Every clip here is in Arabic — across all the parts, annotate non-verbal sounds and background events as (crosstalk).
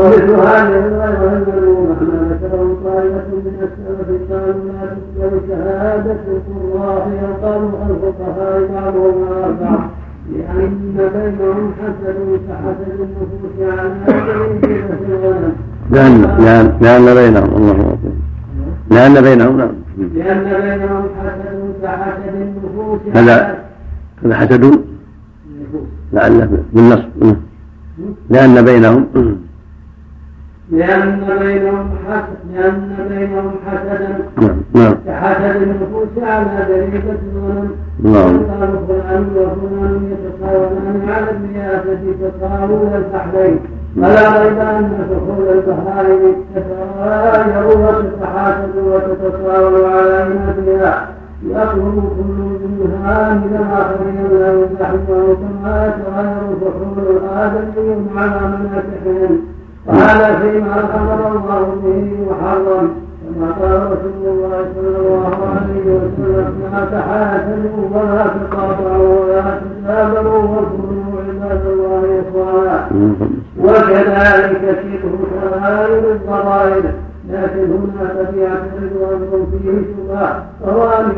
ومثل هذه الرواية ينبغون ما ذكره طائفة من الفقهاء بعضهم لأن بينهم حسد كحسد النفوس على الغنم لأن لأن بينهم الله أكبر. لأن بينهم نعم. لأن بينهم حسد كحسد النفوس هذا هذا حسد؟ لعله بالنصب لأن بينهم. لأن بينهم حسد لأن بينهم حسدا نعم نعم. كحسد النفوس على بريدة الغنم نعم. قال فلان وفلان يتساوون على الرياسة تساوون الفحلين فلا ريب أن فحول البهائم تتغاير وتتحاسد وتتساوى على إناتها يطلب كل منها من الآخرين لا يزحمه كما يتغير فحول الآدمي على مناكحهم وهذا فيما أمر الله به وحرم كما قال رسول الله صلى الله عليه وسلم لا تحاسدوا ولا تقاطعوا ولا تتابعوا وكونوا عباد الله إخوانا. وكذلك شبه كبائر الضرائر لكن هنا قد يعترض أمر فيه شبهة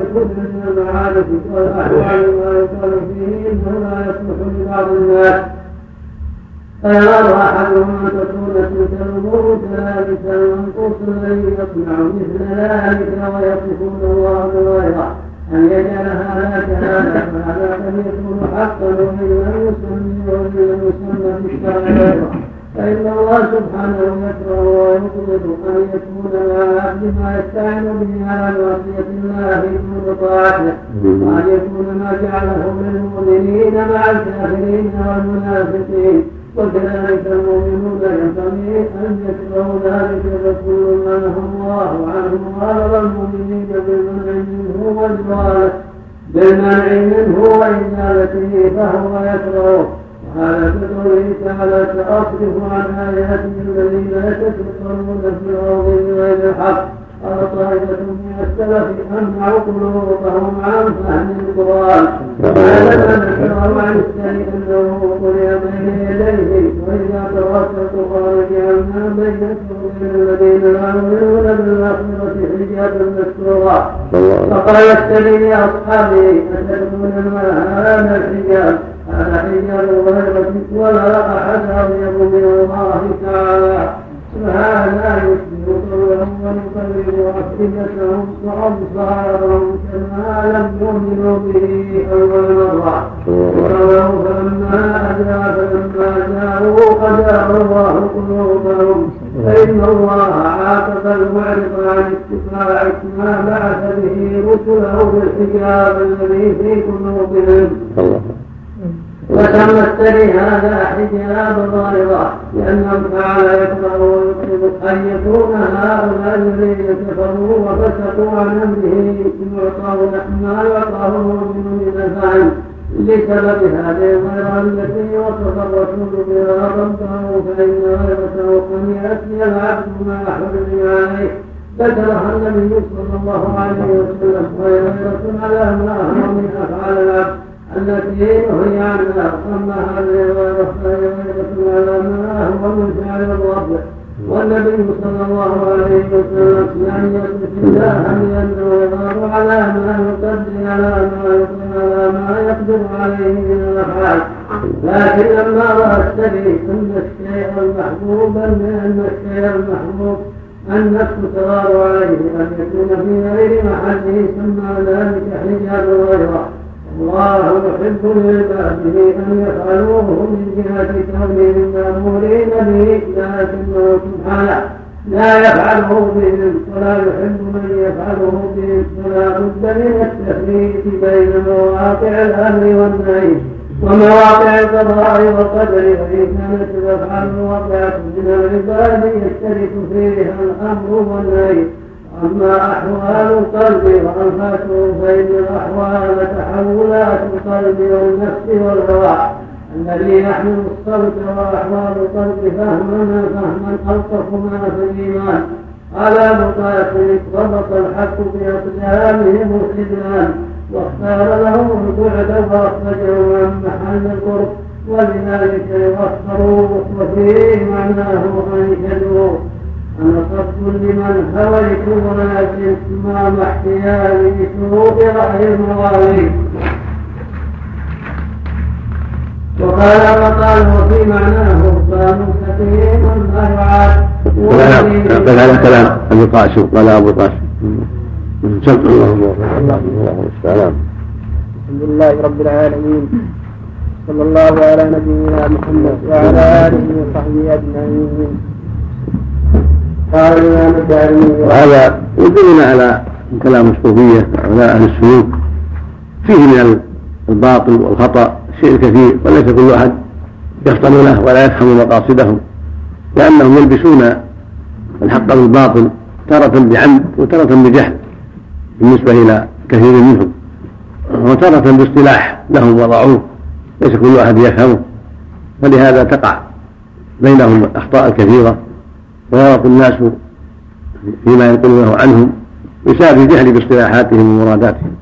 يكون من المعارف والأحوال ما يقال فيه إنه لا يصلح لبعض الناس. فيرى احدهم ان تكون كذلك المنقوص الذي يصنع مثل ذلك ويصفون الله بغيره ان يجعل هذا كذلك فهذا قد يكون حقا وان لم يسمي وان لم يسمى في الشرع غيره فإن الله سبحانه يكره ويبغض أن يكون مع العبد ما يستعين به على معصية الله دون طاعته وأن يكون ما جعله للمؤمنين مع الكافرين والمنافقين وكذلك المؤمنون ينبغي أن يكرهوا ذلك فكل نهى الله عنه وأمر المؤمنين بالمنع منه والجوال بالمنع منه وإزالته فهو يكرهه وهذا كقوله تعالى سأصرف عن آياتي الذين يتكبرون في الأرض بغير الحق قال طائفة من السلف أمنع قلوبهم عن فهم القرآن وهذا ذكره عن السيء أنه قرئ بين يديه وإذا قرأت القرآن جعلنا بينك وبين الذين لا يؤمنون بالآخرة حجابا مستورا فقال السبيل لأصحابه أتدرون ما هذا الحجاب هذا حجاب الغيرة ولا أحد أطيب من الله تعالى فهذا يشبه قولهم ونقلب أفئدتهم وأبصارهم كما لم يؤمنوا به أول مرة. وقالوا فلما أدرى فلما جاءوا أدار الله قلوبهم فإن الله عاقب المعرض عن اتباع ما بعث به رسله بالحجاب الذي في قلوبهم وتمثل هذا حجاب ظاهرة لأنه تعالى يكره ويطلب أن يكون هؤلاء الذين كفروا وفسقوا عن أمره يعطاه ما يعطاه المؤمن من الفعل لسبب هذه الغيرة التي وصف الرسول بها ربه فإن غيرته أن يأتي العبد ما حرم عليه. ذكرها النبي صلى الله عليه وسلم وهي غيرة على ما هو من أفعال العبد. التي نهي عنها اما هذه فهي على ما هو من فعل الرب والنبي صلى الله عليه وسلم لم يصف الله لأنه يغار على ما يقدر على ما على ما يقدر عليه من الافعال لكن لما راى السبيل أن الشيء المحبوب ان الشيء المحبوب النفس تغار عليه ان يكون في غير محله سمى ذلك حجاب غيره. الله يحب لعباده أن يفعلوه من جهة كونهم مامورين به لكنه سبحانه لا يفعله بهم ولا يحب من يفعله بهم فلا بد من التفريق بين مواقع الأمر والنهي ومواقع القضاء والقدر وإن كانت الافعال واقعه من العباد يشترك فيها الأمر والنهي. أما أحوال القلب وأنفاسه فإن الأحوال تحولات القلب والنفس والهوى الذي يحمل الصوت وأحوال القلب فهما فهما ألطف ما في الإيمان. على مقاتل ربط الحق بأقدامهم الخذلان واختار لهم البعد وأخرجهم عن محل القرب. ولذلك يغفروا وفيه معناه أنا صد لمن هويت ولكن ما احتياجي بشروط رأي المغالي وقال وقال وفي معناه رهبان سقيم ما يعاد قال هذا كلام ابي القاسم قال أبو القاسم سمع الله الله السلام. الحمد لله رب العالمين. صلى الله على نبينا محمد وعلى آله وصحبه أجمعين. وهذا يدلنا على كلام الصوفية على أهل السلوك. فيه من الباطل والخطأ شيء كثير وليس كل أحد يفطن له ولا يفهم مقاصدهم لأنهم يلبسون الحق بالباطل تارة بعمد وتارة بجهل بالنسبة إلى كثير منهم وتارة باصطلاح لهم وضعوه ليس كل أحد يفهمه. فلهذا تقع بينهم الأخطاء الكثيرة. ويغلط الناس فيما ينقلونه عنهم بسبب الجهل باصطلاحاتهم ومراداتهم.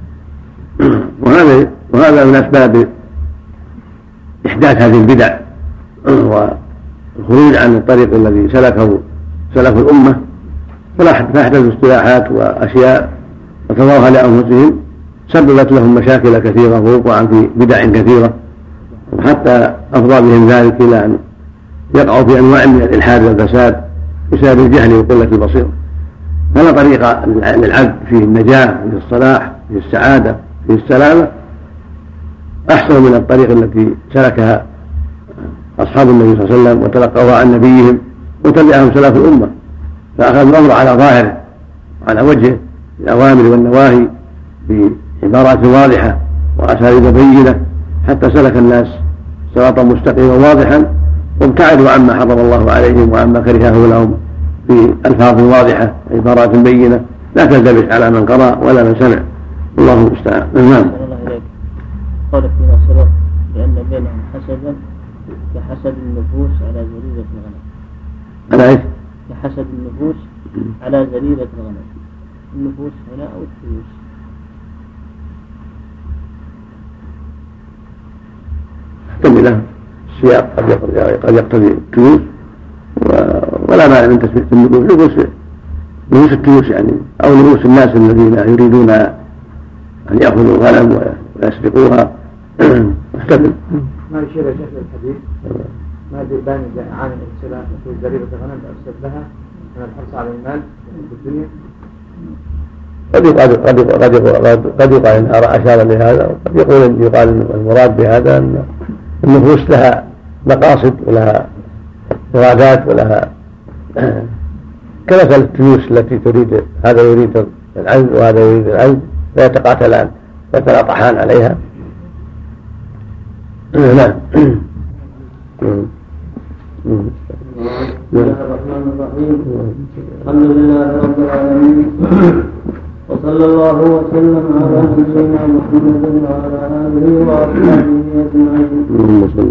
(clears throat) وهذا وهذا من أسباب إحداث هذه البدع والخروج عن الطريق الذي سلكه سلف الأمة. فأحدثوا اصطلاحات وأشياء وتضاها لأنفسهم سببت لهم مشاكل كثيرة ووقوعا في بدع كثيرة. وحتى أفضى بهم ذلك إلى أن يقعوا في أنواع من الإلحاد والفساد. بسبب الجهل وقلة البصيرة فلا طريق للعبد فيه النجاة فيه الصلاح فيه السعادة فيه السلامة. أحسن من الطريق التي سلكها أصحاب النبي صلى الله عليه وسلم وتلقوها عن نبيهم وتبعهم سلف الأمة. فأخذوا الأمر على ظاهره وعلى وجهه الأوامر والنواهي بعبارات واضحة وأساليب بينة حتى سلك الناس صراطا مستقيما واضحا. وابتعدوا عما حرم الله عليهم وعما كرهه لهم في ألفاظ واضحة عبارات بينة لا تلتبس على من قرأ ولا من سمع. الله المستعان. نعم. قال في ناصر لأن بينهم حسدا كحسد النفوس على زريرة الغنم. على إيش؟ كحسد النفوس على زريرة الغنم. النفوس هنا أو التيوس احتمل. السياق قد قد يقتضي التيوس ولا مانع من تسمية النفوس نفوس نفوس التيوس يعني أو نفوس الناس الذين يريدون أن يأخذوا الغنم ويسرقوها. (clears throat) محتمل ما يشير شيخ الحديث؟ ما بأن عن الانسلاخ في زريبة الغنم أفسد لها من الحرص على المال في الدنيا؟ قد يقال قد قد قد يقال انها أشار لهذا وقد يقول يقال المراد بهذا أن النفوس لها مقاصد ولها مرادات ولها كمثل التيوس التي تريد هذا يريد العز وهذا يريد العز فيتقاتلان يتلاطحان عليها. نعم. بسم الله الرحمن الرحيم. الحمد لله رب العالمين. وصلى الله وسلم على نبينا محمد وعلى آله وأصحابه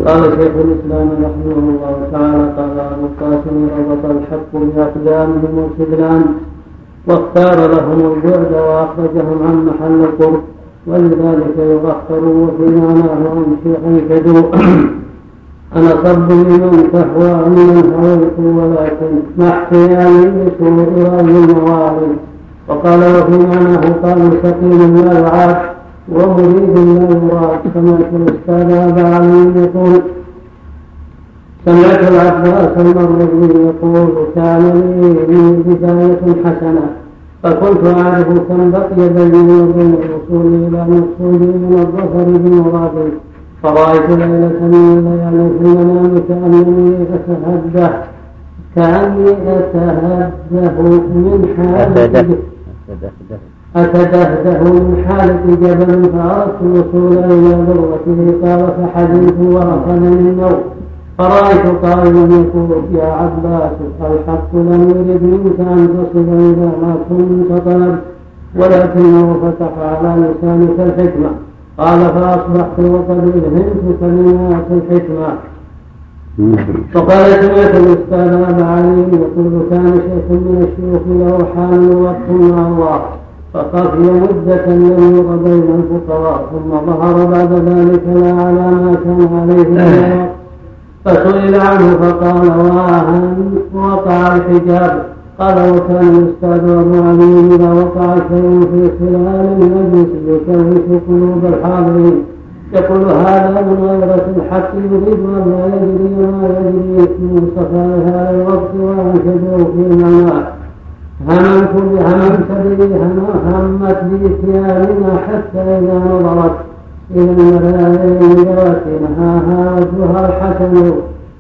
قال شيخ الإسلام رحمه الله تعالى قال أبو القاسم ربط الحق باقدامهم والخذلان واختار لهم البعد وأخرجهم عن محل القرب ولذلك يغفروا وفي معناه ان كدوا أنا صب لمن تهوى من هويت ولكن مع احتيالي بسوء رأي الموالي وقال وفي معناه قال سقيم لا يعاد ومريد لا يراد سمعت الأستاذ أبا علي يقول سمعت العباس المروي يقول كان لي بداية حسنة فكنت أعرف كم بقي بيني وبين الوصول إلى مقصودي من الظفر بمرادي فرأيت ليلة من الليالي في المنام كأنني أتهده كأني أتهده من حالة أتدهده من حالة جبل فأردت الوصول إلى ذروته قال فحديث ورقني النوم. فرأيت قائلا يقول يا عباس الحق لم يرد منك أن تصل إلى ما كنت طلبت ولكنه فتح على لسانك الحكمة. قال فأصبحت وقد ألهمت كلمات الحكمة. وقال سمعت الأستاذ أبا علي؟ يقول كان شيخ من الشيوخ له حامل وقت مع الله فخفي مدة لم ير بين الفقراء ثم ظهر بعد ذلك لا على ما كان عليه فسئل عنه فقال واهن. وقع الحجاب. قال وكان الأستاذ ابو علي إذا وقع شيء في خلال المجلس يكوش قلوب الحاضرين. يقول هذا من غيرة الحق يريد أن لا يجري ما يجري من صفاء هذا الوقت وينشدوا في معناه هممت هممت به همت بإتياننا حتى إذا نظرت إلى الملائكة نهاها وجهها الحسن.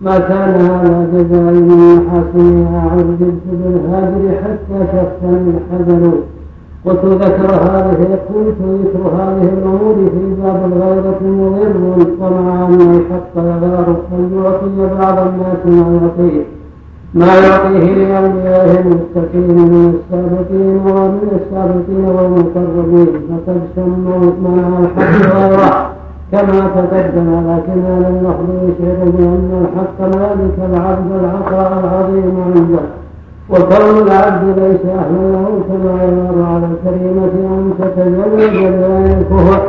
ما كان هذا جزاء من محاسنها عذبت بالهاجر حتى شفني الحزن قلت ذكر هذه قلت ذكر هذه الأمور في باب الغيرة مضر ومع ان الحق يغار ان يعطي بعض الناس ما يعطيه ما يعطيه لأوليائه المتقين من السابقين ومن السابقين والمقربين. فقد سموا منع الحق غيره كما تقدم لكن هذا اللفظ يشعر بأن الحق مالك العبد العطاء العظيم عنده. وكون العبد ليس أهلا له كما يمر على الكريمة أن تتزوج بأن الكفر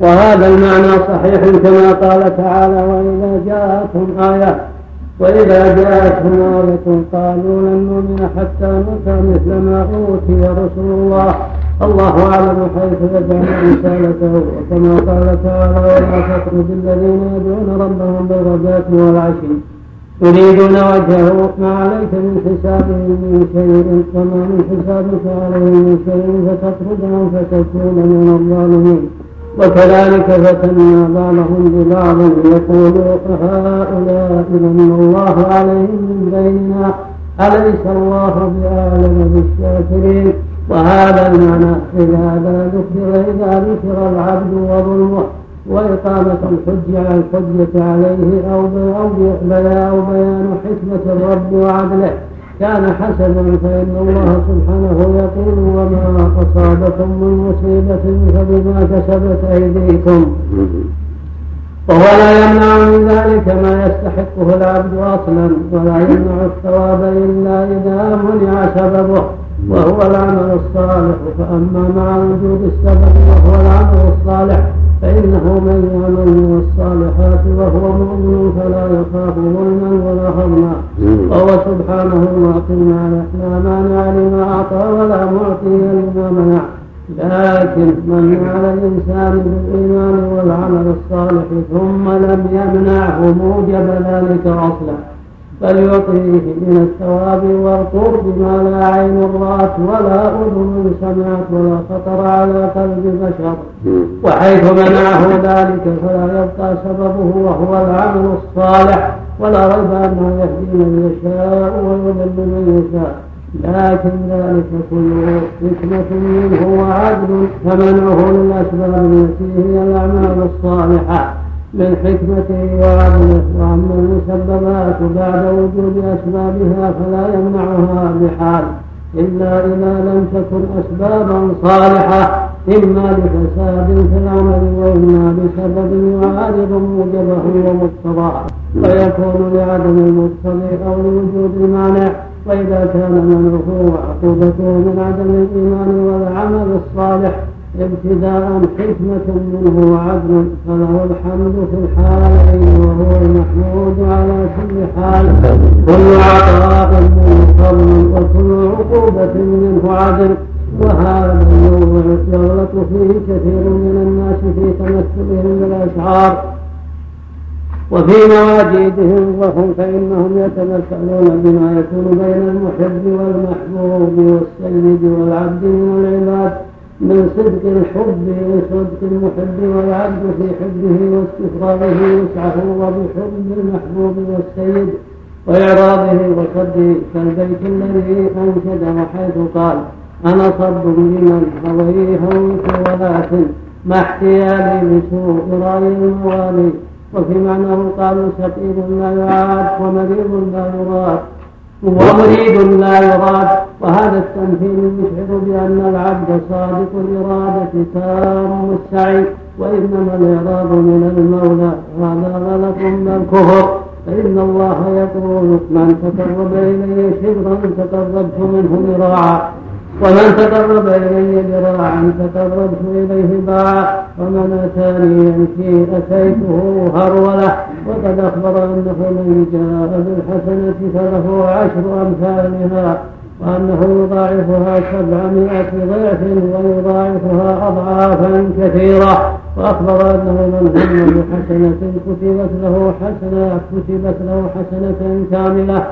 وهذا المعنى صحيح كما قال تعالى وإذا جاءتهم آية وإذا جاءتهم آية قالوا لن نؤمن حتى نؤتى مثل ما أوتي رسول الله. الله أعلم حيث يجعل رسالته وكما قال تعالى ولا تطرد الذين يدعون ربهم بالغداة والعشي يريدون وجهه ما عليك من حسابهم من شيء وما من حسابك عليهم من شيء فتطردهم فتكون من الظالمين. وكذلك فتنا بعضهم ببعض يقول هؤلاء من الله عليهم من بيننا أليس الله بأعلم بالشاكرين؟ وهذا المعنى إذا ذكر إذا ذكر العبد وظلمه وإقامة الحج على الحجة عليه أو بيان حكمة الرب وعدله كان حسنا فإن الله سبحانه يقول وما أصابكم من مصيبة فبما كسبت أيديكم. وهو لا يمنع من ذلك ما يستحقه العبد أصلا ولا يمنع الثواب إلا إذا منع سببه وهو العمل الصالح. فأما مع وجود السبب وهو العمل الصالح. فإنه من يعمل من الصالحات وهو مؤمن فلا يخاف ظلما ولا هضما. وهو سبحانه المعطي ما لا مانع لما أعطى ولا معطي لما منع. لكن من على الإنسان بالإيمان والعمل الصالح ثم لم يمنعه موجب ذلك أصلا. فليعطيه من الثواب والقرب ما لا عين رأت ولا أذن سمعت ولا خطر على قلب بشر. وحيث منعه ذلك فلا يبقى سببه وهو العمل الصالح. ولا ريب أنه يهدي من يشاء ويضل من يشاء. لكن ذلك كله حكمة منه وعدل. فمنعه للأسباب التي هي الأعمال الصالحة. من حكمته واما المسببات بعد وجود أسبابها فلا يمنعها بحال إلا إذا لم تكن اسبابا صالحة إما لفساد في العمل وإما بسبب يعارض موجبه ومقتضاه ويكون لعدم المقتضي أو لوجود المانع وإذا كان منعه وعقوبته من عدم الإيمان والعمل الصالح ابتداء حكمة منه وعدل فله الحمد في الحالين وهو المحمود على كل حال. كل عطاء منه فضل وكل عقوبة منه عدل وهذا النوع يغلط فيه كثير من الناس في تمثلهم بالأشعار وفي مواجيدهم وهم فإنهم يتمثلون بما يكون بين المحب والمحبوب والسيد والعبد من العباد من صدق الحب وصدق المحب والعبد في حبه واستفراغه وسعه وبحب المحبوب والسيد وإعراضه وصده كالبيت الذي أنشد وحيث قال أنا صب لمن هويه ولكن مع احتيالي بسوء رأي الموالي وفي معناه قالوا سقيم لا يعاد ومريض لا يراد ومريد لا يراد وهذا التمثيل يشعر بأن العبد صادق الإرادة تام السعي وإنما الإعراض من المولى هذا غلط بل كفر فإن الله يقول من تقرب إلي شبرا تقربت منه ذراعا ومن تقرب إلي ذراعا تقربت إليه باعا ومن أتاني يمشي أتيته هرولة. وقد أخبر أنه من جاء بالحسنة فله عشر أمثالها وأنه يضاعفها سبعمائة ضعف ويضاعفها أضعافا كثيرة. وأخبر أنه من هم بحسنة كتبت له حسنة كتبت له حسنة كاملة.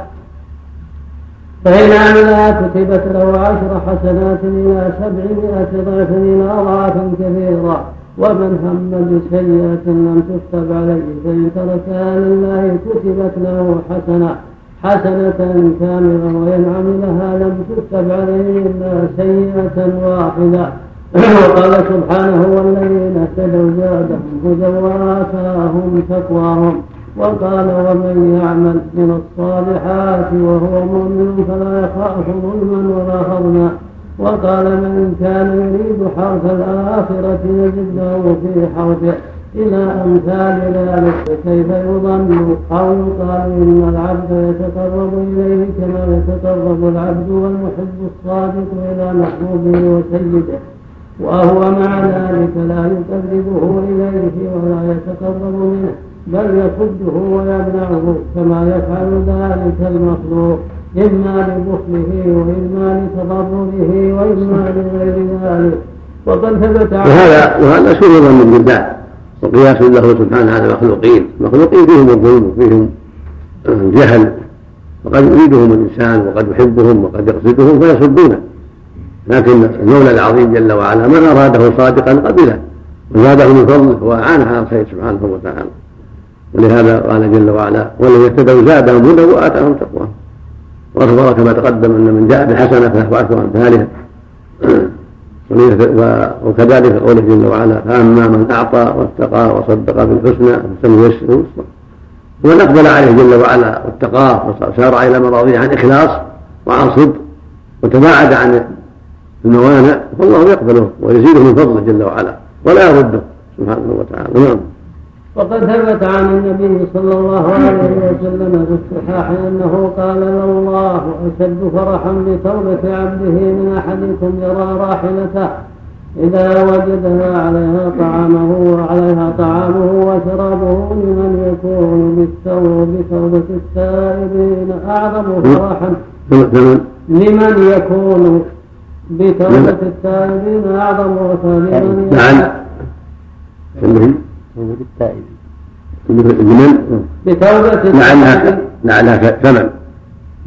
فإن عملها كتبت له عشر حسنات إلى سبعمائة ضعف إلى أضعاف كثيرة. ومن هم بسيئة لم تكتب عليه فإن تركها لله كتبت له حسنة حسنة كاملة وإن عملها لم تكتب عليه إلا سيئة واحدة. (clears throat) وقال سبحانه والذين اهتدوا زادهم هدى وآتاهم تقواهم. وقال ومن يعمل من الصالحات وهو مؤمن فلا يخاف ظلما ولا هضما. وقال من كان يريد حرث الآخرة يجد له في حرثه إلى أمثال ذلك فكيف يظن أو يقال إن العبد يتقرب إليه كما يتقرب العبد والمحب الصادق إلى محبوبه وسيده. وهو مع ذلك لا يقربه إليه ولا يتقرب منه بل يصده ويمنعه كما يفعل ذلك المخلوق. إما لبخله وإما لتضرره وإما لغير ذلك. وقد ثبت وهذا وهذا سوء ظن بالله وقياس له سبحانه على المخلوقين. المخلوقين فيهم الظلم وفيهم الجهل. وقد يريدهم الإنسان وقد يحبهم وقد يقصدهم فيصدونه. لكن المولى العظيم جل وعلا من أراده صادقا قبله وزاده من فضله وأعانه على الخير سبحانه وتعالى. ولهذا قال جل وعلا والذين اهتدوا زادهم هدى وآتاهم تقواهم. وأخبر كما تقدم أن من جاء بالحسنة فله عشر أمثالها وكذلك قوله جل وعلا فأما من أعطى واتقى وصدق بالحسنى فسنيسره يسرا. ومن أقبل عليه جل وعلا واتقاه وسار إلى مراضيه عن إخلاص وعن صدق وتباعد عن الموانع فالله يقبله ويزيده من فضله جل وعلا. ولا يرده سبحانه وتعالى. نعم. وقد ثبت عن النبي صلى الله عليه وسلم في الصحاح أنه قال الله أشد فرحا بتوبة عبده من احدكم يرى راحلته إذا وجدها عليها طعامه وعليها طعامه وشرابه لمن يكون بالتوبة بتوبة التائبين أعظم فرحا لمن يكون بتوبة التائبين أعظم فرحا لمن توبة التائب لمن؟ بتوبة لعلها لعلها ثمن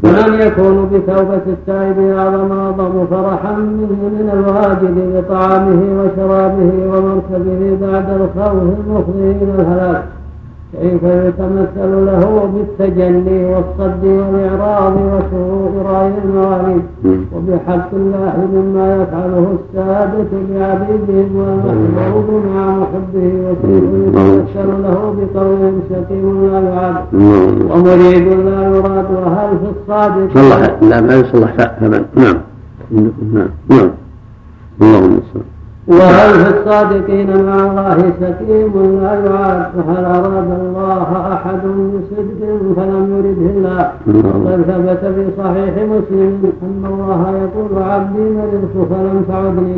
ومن يكون بتوبة التائب أعظم أعظم فرحا منه من الواجد بطعامه وشرابه ومركبه بعد الخوف المفضي إلى الهلاك كيف يتمثل له بالتجلي والصد والإعراض وشروط رأي المواليد وبحق الله مما يفعله السادة بعبيدهم والمحبوب مع محبه وكيف يتمثل له بقول سكيم لا يعد. ومريد لا يراد وهل في الصادق؟ صلح. لا ما يصلح. ثمن نعم. نعم. نعم. اللهم صل. وهل في الصادقين مع الله سكيم لا يعاد فهل أراد الله أحد بصدق فلم يرده الله. وقد ثبت في صحيح مسلم أن الله يقول عبدي مرضت فلم تعدني.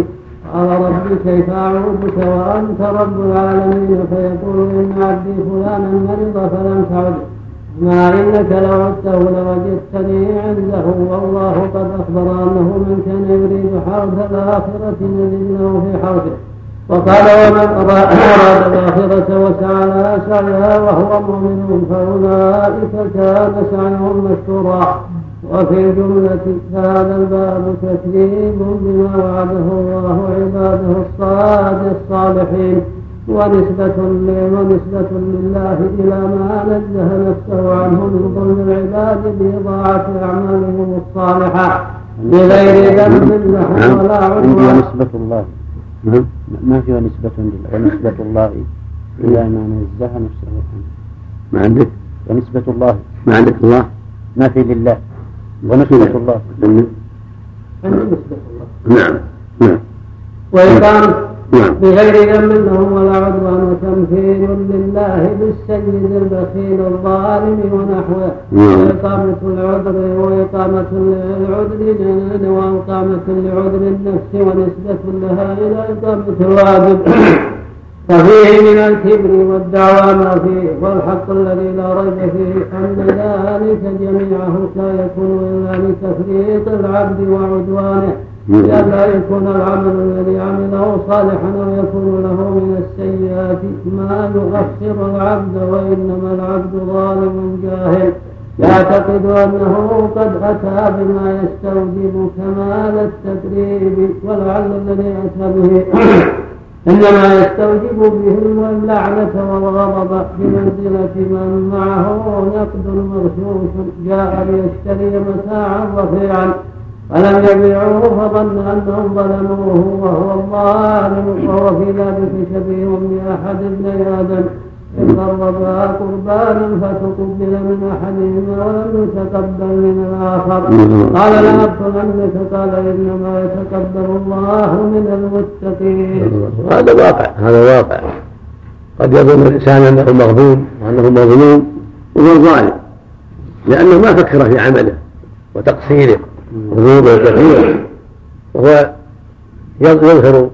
قال ربي كيف أعودك وأنت رب العالمين؟ فيقول إن عبدي فلانا مرض فلم تعد. ما إنك لو عدته لوجدتني عنده. والله قد أخبر أنه من كان يريد حرث الآخرة نزد له في حرثه وقال ومن أراد الآخرة وسعى لها سعيها وهو مؤمن فأولئك كان سعيهم مشكورا. وفي جملة هذا الباب تكذيب بما وعده الله عباده الصالح الصالحين. ونسبة ونسبة لله إلى ما نزه نفسه عنه من ظلم العباد بإضاعة أعمالهم الصالحة بغير ذنب نعم. ولا عدوان. نسبة الله. ما فيها نسبة لله ونسبة الله إلى ما نزه نفسه عنه. ما عندك؟ ونسبة الله ما عندك الله؟ ما في لله ونسبة الله عندي نسبة الله نعم نعم وإقامة نعم. بغير ذنب لهم ولا عدوان تمثيل لله بالسيد البخيل الظالم ونحوه نعم. وإقامة العذر وإقامة العذر وإقامة لعذر النفس ونسبة لها إلى إقامة الواجب (coughs) ففيه من الكبر والدعوى ما فيه والحق الذي لا ريب فيه أن ذلك جميعه لا يكون إلا لتفريط العبد وعدوانه لئلا يكون العمل الذي عمله صالحا أو يكون له من السيئات ما يغفر العبد وإنما العبد ظالم جاهل. يعتقد أنه قد أتى بما يستوجب كمال التدريب ولعل الذي أتى به (clears throat) إنما يستوجب به اللعنة والغضب بمنزلة من معه نقد مغشوش جاء ليشتري متاعا رفيعا. فلم يبيعوه فظن أنهم ظلموه وهو الظالم وهو في ذلك شبيه بأحد ابني آدم إن قربا قربانا فتقبل من أحدهما ولم يتقبل من الآخر. قال لأقتلنك قال إنما يتقبل الله من المتقين. هذا واقع هذا واقع. قد يظن الإنسان أنه مغبون وأنه مظلوم وهو ظالم لأنه ما فكر في عمله وتقصيره. ذنوبه كثيرة. وهو يظهر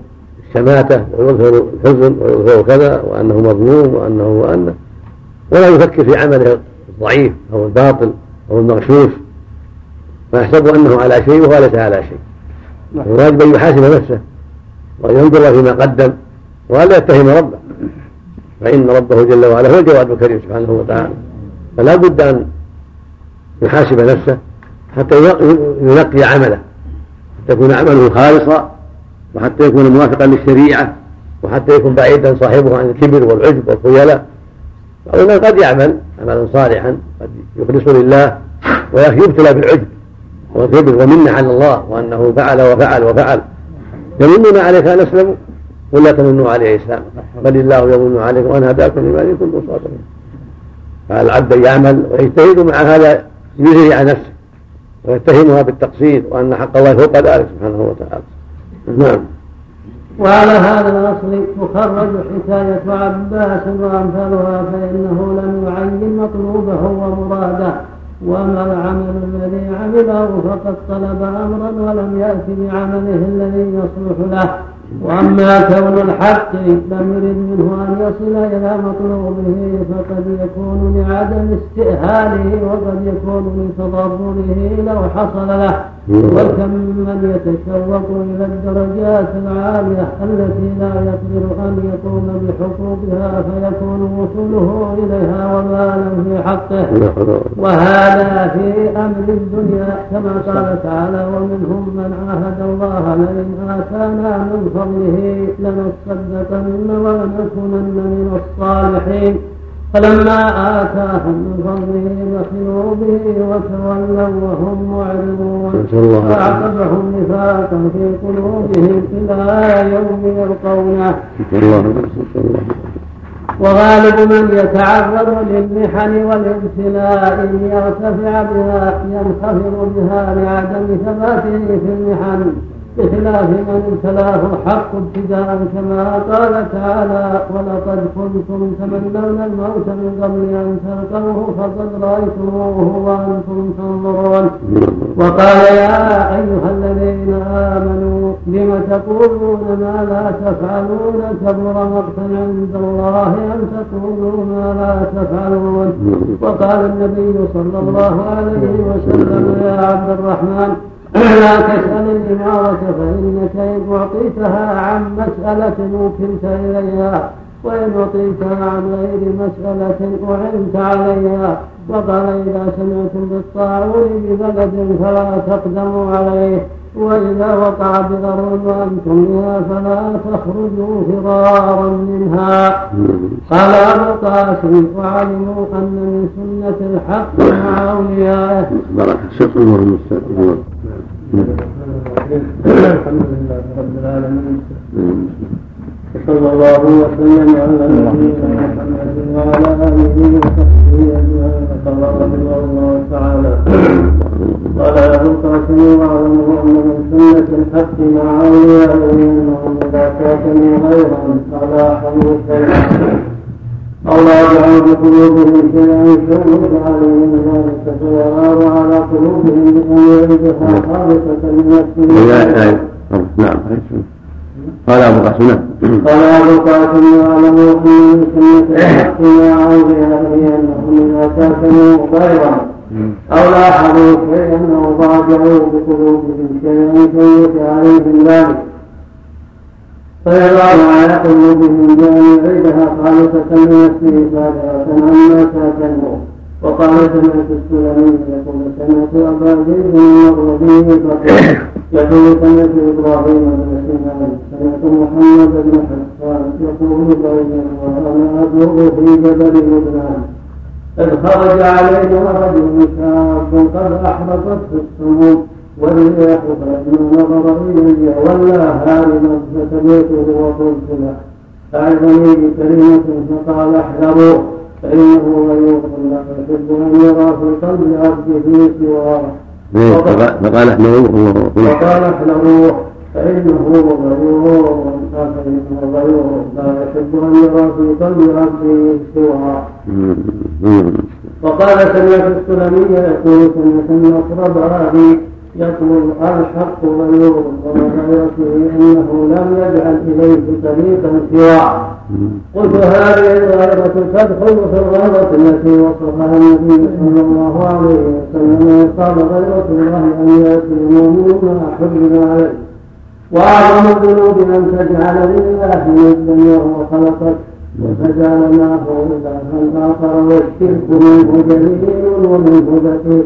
الشماتة ويظهر الحزن ويظهر كذا وأنه مظلوم وأنه وأنه ولا يفكر في عمله الضعيف أو الباطل أو المغشوش. فيحسب أنه على شيء وهو ليس على شيء. الواجب أن يحاسب نفسه وأن ينظر فيما قدم وألا يتهم ربه. فإن ربه جل وعلا هو الجواد الكريم سبحانه وتعالى. فلا بد أن يحاسب نفسه حتى ينقي عمله حتى يكون عمله خالصا وحتى يكون موافقا للشريعة وحتى يكون بعيدا صاحبه عن الكبر والعجب والخيلاء. بعض الناس قد يعمل عملا صالحا قد يخلص لله ويبتلى بالعجب والكبر ومنة على الله وأنه فعل وفعل وفعل. يمنون عليك أن أسلموا ولا تمنوا عليه إسلام. بل الله يمن عليكم وأن هداكم لما كنتم صادقين فالعبد يعمل ويجتهد مع هذا يجري عن نفسه. ويتهمها بالتقصير وأن حق الله فوق ذلك سبحانه وتعالى. نعم. وعلى هذا الأصل تخرج حكاية عباس وأمثالها فإنه لم يعين مطلوبه ومراده وأما العمل الذي عمله فقد طلب أمرا ولم يأت بعمله الذي يصلح له. وأما كون الحق لم يرد منه أن يصل إلى مطلوبه فقد يكون لعدم استئهاله وقد يكون لتضرره لو حصل له. وكم من يتشوق إلى الدرجات العالية التي لا يقدر أن يقوم بحقوقها فيكون وصوله إليها وبالا في حقه. وهذا في أمر الدنيا كما قال تعالى ومنهم من عاهد الله لئن آتانا من فضله لنصدقن ولنكونن من الصالحين. فلما آتاهم من فضله بخلوا به وتولوا وهم معرضون. فأعقبهم نفاقا في قلوبهم إلى يوم يلقونه. وغالب من يتعرض للمحن والابتلاء يرتفع بها ينخفض بها لعدم ثباته في المحن. بخلاف من ابتلاه الحق ابتداء كما قال تعالى ولقد كنتم تمنون الموت من قبل ان تلقوه فقد رايتموه وأنتم تنظرون وقال يا ايها الذين امنوا لم تقولون ما لا تفعلون كبر مقتا عند الله ان تقولوا ما لا تفعلون وقال النبي صلى الله عليه وسلم يا عبد الرحمن لا تسأل الإمارة فإنك إن أعطيتها عن مسألة وكلت إليها وإن أعطيتها عن غير مسألة أعنت عليها وقال إذا سمعتم بالطاعون ببلد فلا تقدموا عليه وإذا وقع بضر وأنتم بها فلا تخرجوا فرارا منها. قال أبو القاسم وعلموا أن من سنة الحق مع أوليائه. بارك الله الحمد لله رب العالمين. وصلى الله وسلم على نبينا محمد وعلى آله وصحبه أجمعين. قال رحمه الله تعالى قال ابو القاسم واعلموا ان من سنه الحق مع اوليائه انهم إذا كاتموا غيرا فلا حمل شيئا لا يجعل بقلوبهم شيئا يشوش عليهم ذلك فيغار على قلوبهم بأن يعيدها خالصة لنفسه نعم. قال أبو قاسم قال أبو قاسم يعلم أن سنة الحق مع أوليائه أنهم إذا كاتموا غيرا أو لاحظوا شيئا أو ضاجعوا بقلوبهم شيئا يشوش عليهم ذلك. فيضع على قلوبهم يعيدها خالصة لنفسه فارغة عما كاتمه وقال سمعت السلمي يقول سمعت أبا زيد المغربي فقال يقول سمعت إبراهيم بن سنان سمعت محمد بن حسان يقول بين وأنا أبلغ في جبل لبنان إذ خرج علينا رجل شاب قد أحرقته السموم والرياح فلما نظر إلي ولا هارما فسمعته وقلت له أعظني بكلمة فقال احذروا فإنه غيور لا يحب أن يرى في قلب عبده سواه فقال احذروه فقال احذروه فإنه غيور فإنه غيور لا يحب أن يرى في قلب عبده سواه وقال سمعت السلمي يقول سمعت النصر باري يقول الحق وما يأتيه إنه لم يجعل إليه طريقا سواه قلت هذه الغيرة تدخل في الغيرة التي وصفها النبي صلى الله عليه وسلم قال غيرة الله أن ياتي المؤمن ما حرم عليه. وأعظم الذنوب أن تجعل لله ندا وهو خلقك وتجعل معه الها آخر والشرك منه جليل ومنه بكير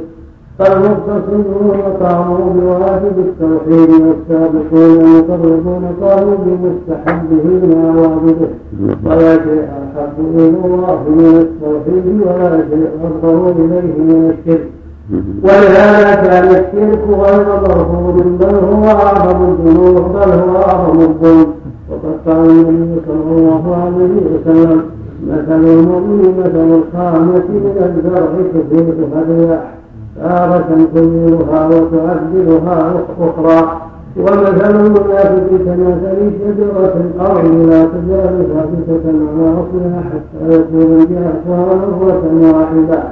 فالمقتصدون قاموا بواجب التوحيد والسابقون المقربون قاموا بمستحبه وعوابده ولا شيء احب إلى الله من التوحيد ولا شيء ابغض اليه من الشرك. ولهذا كان الشرك غير مرفوض بل هو اعظم الذنوب بل هو اعظم الظلم. وقد قال النبي صلى الله عليه وسلم مثل المؤمن مثل الخامة من الزرع تثير الرياح تارة تنيرها وتعذبها أخرى. ومثل المنافق كمثل شجرة الأرض لا تزال ثابتة على أصلها حتى يكون جهتها مرة واحدة.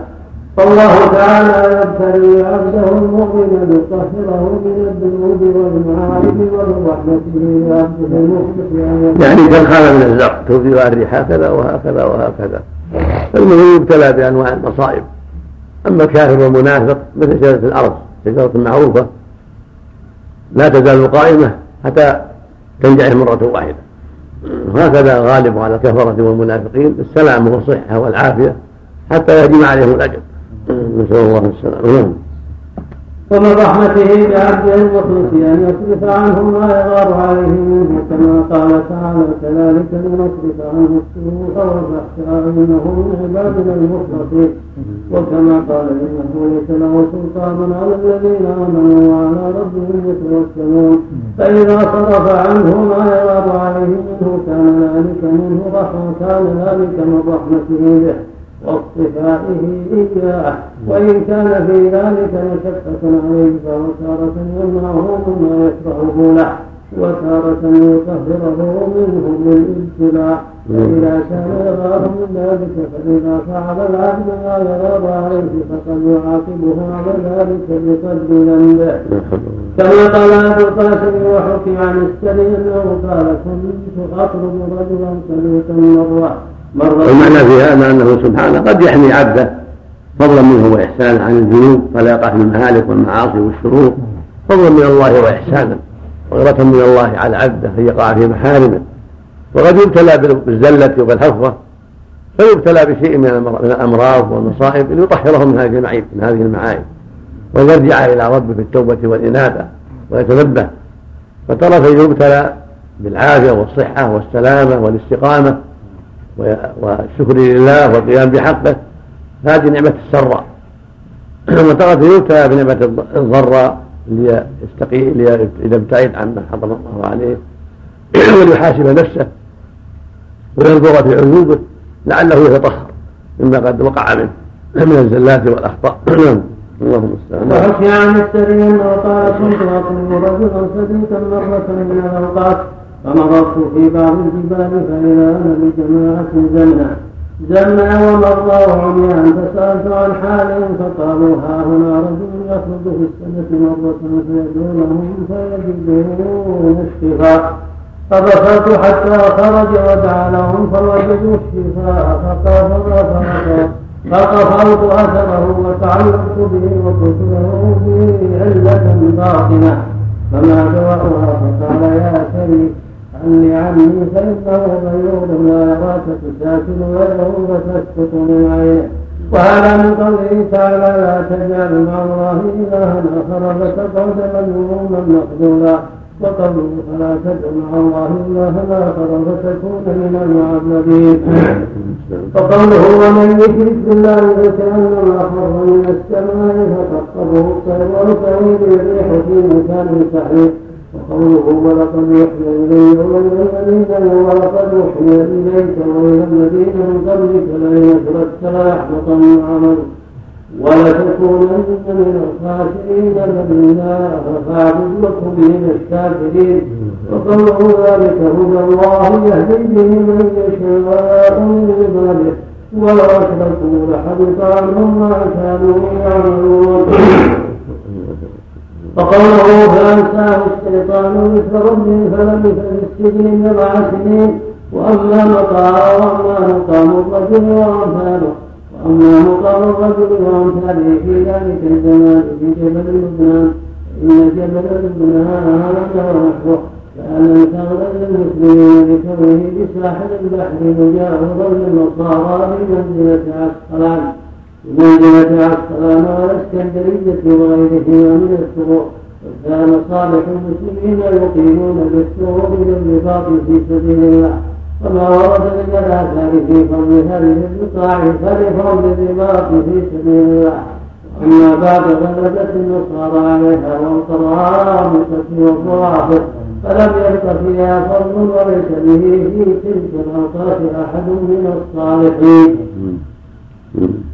فالله تعالى يبتلي عبده المؤمن ليطهره من الذنوب والمعارف ومن رحمته لعبده المخلص يعني كالخانة من الزرع توفي الريح هكذا وهكذا وهكذا. المؤمن يبتلى بأنواع المصائب. أما الكافر والمنافق مثل شجرة الأرض شجرة معروفة لا تزال قائمة حتى تنجح مرة واحدة. وهكذا غالب على الكفرة والمنافقين السلام والصحة والعافية حتى يهجم عليهم الأجل نسأل الله السلامة. نعم. ومن رحمته بعبده المخلص أن يصرف عنه ما يغار عليه منه كما قال تعالى كذلك لنصرف عنه السوء والفحشاء انه من عبادنا المخلصين. وكما قال إنه ليس له سلطان على الذين آمنوا وعلى ربهم يتوكلون. فإذا صرف عنه ما يغار عليه منه كان ذلك منه رحمة كان ذلك من رحمته به. واصطفائه إياه. وإن كان في ذلك مشقة عليه فهو تارة يمنعه مما يكرهه له وتارة يطهره منه بالابتلاء فإذا كان يغار من ذلك فإذا فعل العبد ما يغار عليه فقد يعاقبه على ذلك بقدر ذنبه. كما قال أبو القاسم وحكي عن السري أنه قال كنت أطلب رجلا سليطا مرة. والمعنى في هذا أنه سبحانه قد يحمي عبده فضلا منه وإحسانا عن الذنوب فلا يقع في المهالك والمعاصي والشرور. فضلا من الله وإحسانا وغيرة من الله على عبده أن يقع في محارمه. وقد يبتلى بالزلة وبالحفظه فيبتلى بشيء من الأمراض والمصائب ليطهره من هذه المعيب من هذه المعايب. ويرجع إلى ربه بالتوبة والإنابة ويتنبه فترى فيبتلى بالعافية والصحة والسلامة والاستقامة. والشكر لله والقيام بحقه هذه نعمة السراء. (clears throat) وترى يبتلى بنعمة الضراء ليستقي إذا ابتعد عما حرم الله عليه (clears throat) وليحاسب نفسه وينظر في عيوبه لعله يتطهر مما قد وقع منه (clears throat) من الزلات والأخطاء. اللهم المستعان وحكي عن السري انه قال كنت اطلب رجلا صديقا مره من الاوقات فمررت في بعض الجبال فإذا أنا بجماعة زمنا زمنا ومروا عميان فسألت عن حالهم فقالوا ها هنا رجل يخرج في السنة مرة فيدعونهم فيجدون الشفاء. فبصرت حتى خرج ودعا لهم فوجدوا الشفاء فقال فقفلت أثره وتعلقت به وقلت له به علة باطنة. فما دواؤها فقال يا شريك عني عني فإنه غيور لا يراك تساكن غيره فتسقط من عينه. وهذا من قوله تعالى لا تجعل مع الله إلها آخر فتقعد مذموما مخذولا وقوله فلا تدع مع الله إلها آخر فتكون من المعذبين. وقوله ومن يشرك بالله فكأنما خر من السماء فتخطفه الطير أو تهوي الريح في مكان سحيق. وقوله ولقد يحيى إلي وإلى الذين ولقد يحيى إليك وإلى الذين من قبلك لئن أشركت ليحبطن عملك ولتكونن من الخاسرين فبالله فاعبد وكن من الشاكرين. وقوله ذلك هدى الله يهدي به من يشاء من عباده. ولو أشركوا لحبط عنهم ما كانوا يعملون. وقوله فأنساه الشيطان ذكر ربه فلبث في السجن بضع سنين وأما مقام وأما مقام الرجل وأمثاله وأما مقام الرجل وأمثاله في ذلك الزمان في جبل لبنان إن جبل لبنان هذا نحوه فأنا تغلب للمسلمين بكونه بساحل البحر مجاورا للنصارى بمنزلة عسقلان. بمنزلة عسقلان والاسكندرية وغيرهما من السرور وكان صالح المسلمين يقيمون بالسرور للرباط في سبيل الله وما ورد من الاثار في فضل هذه البقاع فلفضل الرباط في سبيل الله اما بعد غلبت النصارى عليها والقرامطه والظواهر فلم يبق فيها فضل وليس به في تلك الاوقات احد من الصالحين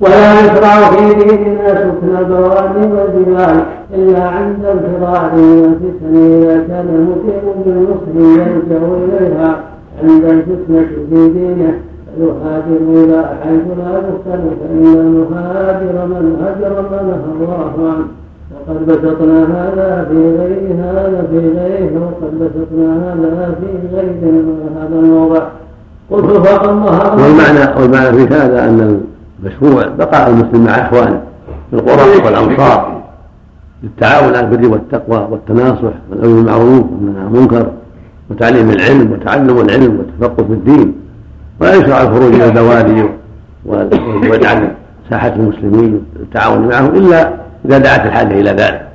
ولا يشرع في ديننا سكن البوادي والجبال إلا عند الفرار والفتن إذا كان المقيم بالنصر يلجأ إليها عند الفتنة في دينه فيهاجر إلى حيث لا يفتن فإن المهاجر من هجر نهى الله عنه وقد بسطنا هذا في غير هذا في غيره وقد بسطنا هذا في غير هذا الموضع. قلت فقد والمعنى والمعنى في هذا أن مشروع بقاء المسلم مع إخوانه في القرى والامصار للتعاون على البر والتقوى والتناصح والأمر بالمعروف والنهي عن المنكر وتعليم العلم وتعلم العلم والتفقه في الدين ولا يشرع الخروج إلى البوادي ويجعل ساحة المسلمين التعاون معهم إلا إذا دعت الحاجة إلى ذلك.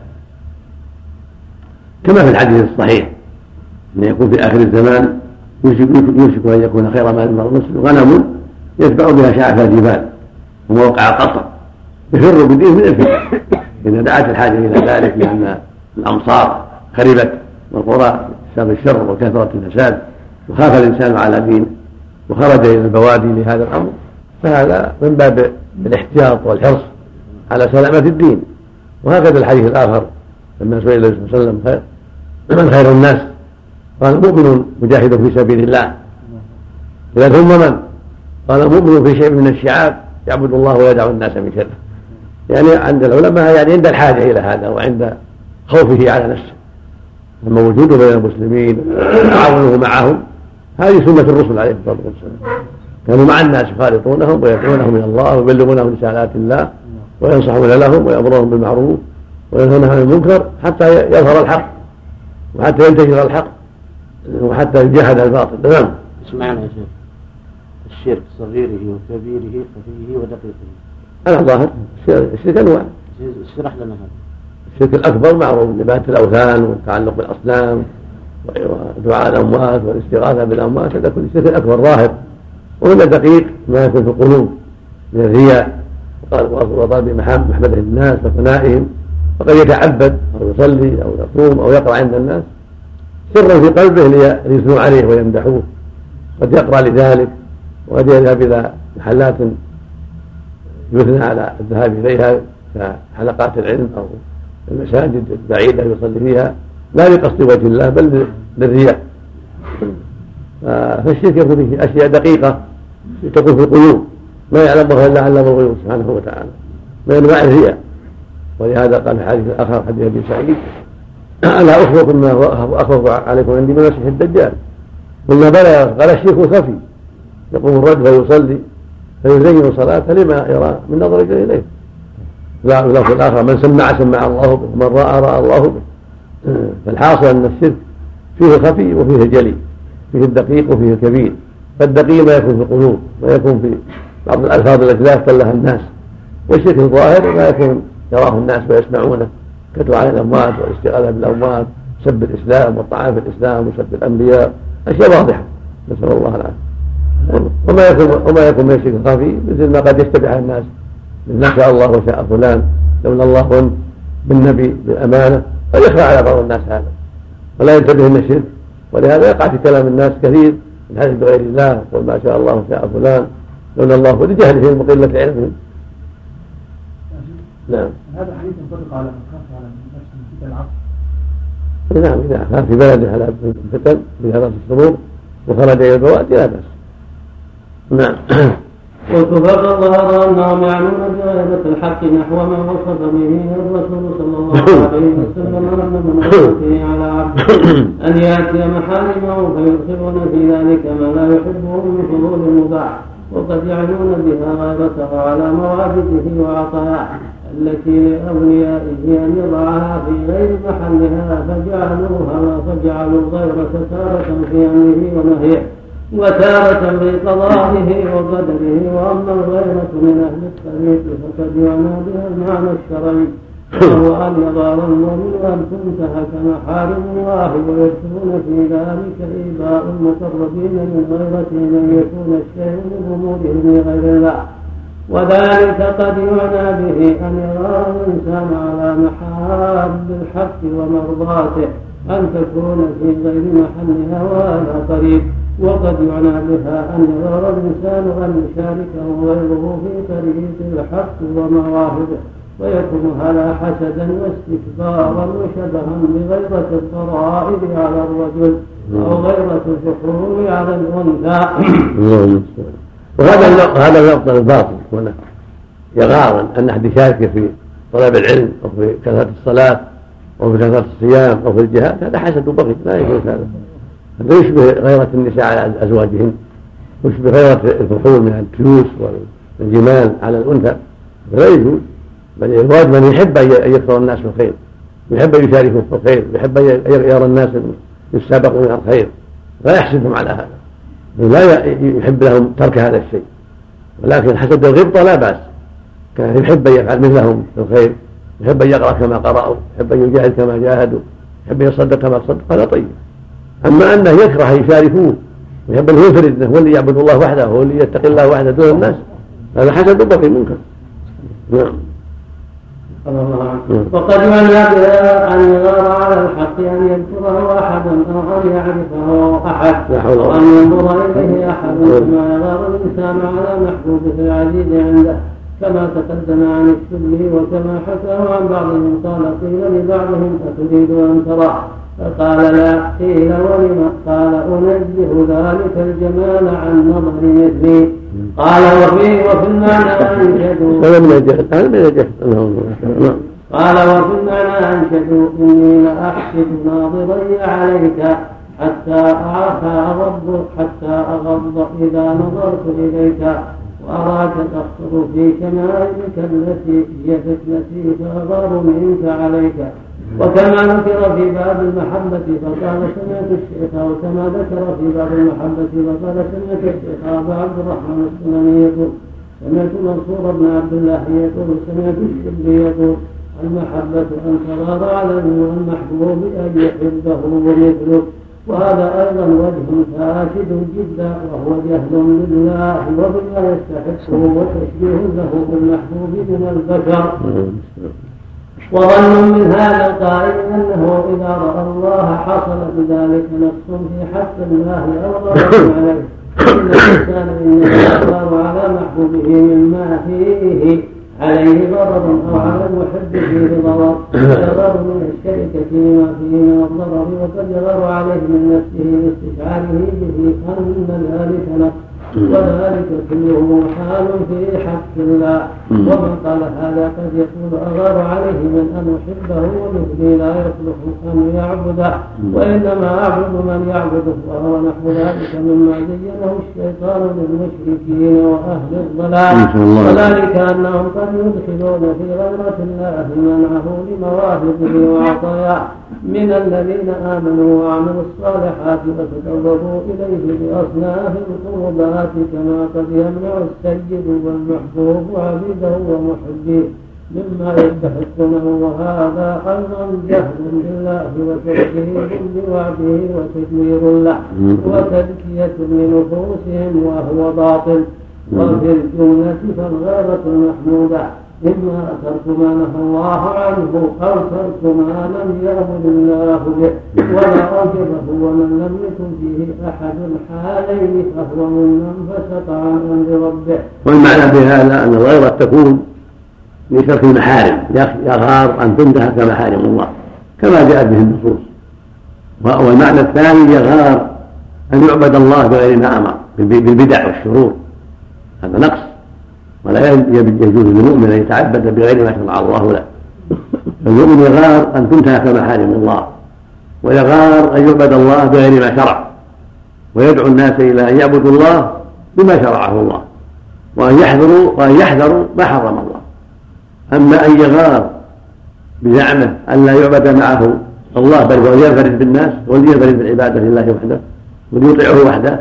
كما في الحديث الصحيح إن يكون في آخر الزمان يوشك أن يكون خير مال المسلم غنم يتبع بها شعف الجبال. وموقع القصر يفر بدينه من الفتن إذا دعت الحاجة إلى ذلك لأن الأمصار خربت والقرى بسبب الشر وكثرة الفساد وخاف الإنسان على دينه وخرج إلى البوادي لهذا الأمر. فهذا من باب الاحتياط والحرص على سلامة الدين. وهكذا الحديث الآخر لما سئل النبي صلى الله عليه وسلم من خير الناس؟ قال مؤمن مجاهد في سبيل الله. إذا ثم من؟ قال مؤمن في شيء من الشعاب. يعبد الله ويدعو الناس من شره. يعني عند العلماء يعني عند الحاجة إلى هذا وعند خوفه على نفسه. أما وجوده بين المسلمين وتعاونه معهم هذه سنة الرسل عليه الصلاة والسلام. كانوا مع الناس يخالطونهم ويدعونهم إلى الله ويبلغونهم رسالات الله وينصحون لهم ويامرون بالمعروف وينهون عن المنكر حتى يظهر الحق وحتى ينتشر الحق وحتى يجاهد الباطل. نعم. اسمعنا يا شيخ. الشرك صغيره وكبيره خفيه ودقيقه. على ظاهر. الشرك انواع اشرح لنا هذا. الشرك الأكبر معروف نبات الأوثان والتعلق بالأصنام ودعاء الأموات والاستغاثة بالأموات. هذا كل شرك اكبر ظاهر. ومن الدقيق ما يكون في القلوب من الرياء. وطلب محمده الناس وثنائهم وقد يتعبد أو يصلي أو يصوم أو يقرأ عند الناس. سرا في قلبه ليثنوا عليه ويمدحوه. قد يقرأ لذلك. وقد يذهب إلى محلات يثنى على الذهاب إليها كحلقات العلم أو المساجد البعيدة يصلي فيها لا لقصد وجه الله بل للرياء فالشرك يكون فيه أشياء دقيقة تكون في القلوب ما يعلمها إلا علم الغيوب سبحانه وتعالى من أنواع الرياء. ولهذا قال في حديث آخر حديث أبي سعيد ألا اخبركم ما اخوف عليكم عندي من مسيح الدجال؟ قلنا بلى قال الشرك خفي يقوم الرجل فيصلي فيزين صلاته لما يرى من نظر إليه. لا في الآخر من سمع سمع الله به ومن رأى رأى الله به. فالحاصل أن الشرك فيه الخفي وفيه الجلي فيه الدقيق وفيه الكبير فالدقيق ما يكون في القلوب ما يكون في بعض الألفاظ التي لا يختل الناس. والشرك الظاهر ما يكون يراه الناس ويسمعونه. كالدعاء الأموات والاستغاثه بالأموات سب الإسلام والطعام في الإسلام وسب الأنبياء. أشياء واضحة. نسأل الله العافية. وما يكون وما يكون من الشرك الخفي مثل ما قد يشتبه على الناس. ما شاء الله وشاء فلان لولا الله بالنبي بالأمانة. قد يخفى على بعض الناس هذا. ولا ينتبه من الشرك. ولهذا يقع في كلام الناس كثير من حديث بغير الله يقول ما شاء الله وشاء فلان لولا الله. ولجهلهم وقلة علمهم. نعم. هذا حديث ينطبق على من خاف على نفسه من فتن العصر نعم إذا خاف في بلده على الفتن بهذا الشرور وخرج إلى البوادي لا بأس. نعم. فقد ظهر انهم يعلمون جاهلة الحق نحو ما وصف به الرسول صلى الله عليه وسلم أن من امته على عبده. (coughs) أن يأتي محارمه فيدخلون في ذلك ما لا يحبه من فضول المباح وقد يعنون بها غيرته على موابده وعطاياه التي لأوليائه أن يضعها في غير محلها فجعلوها فجعلوا غيرة تارة في أمره ونهيه. وتارة في قضائه وقدره وأما الغيرة من أهل الطريق فقد يعنى بها المعنى الشرعي. وهو أن يظهر المؤمن أن تنتهك محارم الله ويدخلون في ذلك إيباء المقربين من غيرتهم أن يكون الشيء من أمورهم لغير الله. وذلك قد يعنى به أن يرى الإنسان على محاب الحق ومرضاته أن تكون في غير محلها وهذا قريب وقد يعنى بها أن يرى الإنسان أن يشاركه غيره في طريق الحق ومواهبه ويكون هذا حسدا واستكبارا وشبها بغيرة الضرائب على الرجل أو غيرة الفخور على الأنثى. وهذا هذا يبطل الباطل هنا. يغار أن أحد يشارك في طلب العلم أو في كثرة الصلاة أو في كثرة الصيام أو في الجهاد هذا حسد وبغي لا يجوز هذا. هذا يشبه غيرة النساء على أزواجهن ويشبه غيرة الفحول من التيوس والجمال على الأنثى فلا يجوز بل الواجب أن يحب أن يكثر الناس في الخير يحب أن يشاركوا في الخير يحب أن يرى الناس يسابقوا إلى الخير لا يحسدهم على هذا لا يحب لهم ترك هذا الشيء ولكن حسد الغبطة لا بأس كان يحب أن يفعل مثلهم في الخير يحب أن يقرأ كما قرأوا يحب أن يجاهد كما جاهدوا يحب أن يصدق كما تصدق هذا طيب. أما أنه يكره ان يشاركوه ويحب أن ينفرد إنه هو اللي يعبد الله وحده هو اللي يتقي الله وحده دون الناس. هذا حسد بطيء منكر. نعم. وقد منع بها أن يغار على الحق أن يذكره أحد أو أن يعرفه أحد. أو أن ينظر إليه أحد كما يغار الإنسان على محبوبه العزيز عنده. كما تقدم عن السلم وكما حكاه عن بعضهم قال قيل لبعضهم أتريد أن تراه؟ فقال لا قيل ولم قال أنزه ذلك الجمال عن نظر مثلي قال وفي وفي المعنى أنشدوا. هذا من الجهل هذا من الجهل نعم. قال وفي المعنى أنشدوا. إني لأحسد ناظري عليك حتى أغض حتى أغض إذا نظرت إليك وأراك تخطر في شمائلك التي هي فتنتي تغار منك عليك. وكما ذكر في باب المحبة فقال سمعت الشيخ وكما ذكر في باب المحبة فقال سمعت الشيخ أبا عبد الرحمن السلمي يقول سمعت منصور بن عبد الله يقول سمعت الشبلي يقول المحبة أن تغار عليه والمحبوب أن يحبه ومثله وهذا أيضا وجه فاسد جدا وهو جهل بالله وبما يستحقه وتشبيه له بالمحبوب من البشر. وظن من هذا القائل أنه إذا رأى الله حصل بذلك نقص في حق الله غضب عليه. إن الإنسان انما يختار على محبوبه مما فيه عليه ضرر أو على المحب فيه ضرر فيضر من الشركة لما فيه من الضرر وقد يضر عليه من نفسه لاستشعاره به أن ذلك له وذلك كله حال في حق الله. ومن قال هذا قد يكون أغار عليه من أن أحبه ومثلي لا يصلح أن يعبده. وإنما أعبد من يعبده وهو نحو ذلك مما زينه الشيطان للمشركين وأهل الضلال. وذلك أنهم قد يدخلون في غيرة الله منعه لمواهبه وعطاياه. من الذين آمنوا وعملوا الصالحات وتقربوا إليه بأصناف القربات كما قد يمنع السيد والمحبوب عبيده ومحبيه مما يستحقونه وهذا أيضا جهل بالله وتكذيب بوعده وتدمير له وتزكية لنفوسهم وهو باطل. وفي الجملة فالغيرة المحمودة إما ترك ما نهى الله عنه أو ترك ما لم يأمر الله به. ولا أجره ومن لم يكن فيه أحد الحالين فهو ممن فسق عن أمر ربه. والمعنى في هذا أن الغيرة تكون لترك المحارم يغار أن تنتهك محارم الله كما جاءت به النصوص. والمعنى الثاني يغار أن يعبد الله بغير ما أمر بالبدع والشرور. هذا نقص. ولا يجوز للمؤمن أن يتعبد بغير ما شرع الله له فالمؤمن يغار أن تنتهك محارم الله ويغار أن يعبد الله بغير ما شرع ويدعو الناس إلى أن يعبدوا الله بما شرعه الله وأن يحذروا وأن يحذروا ما حرم الله. أما أن يغار بزعمه أن لا يعبد معه الله بل ولينفرد بالناس ولينفرد بالعبادة لله وحده وليطيعه وحده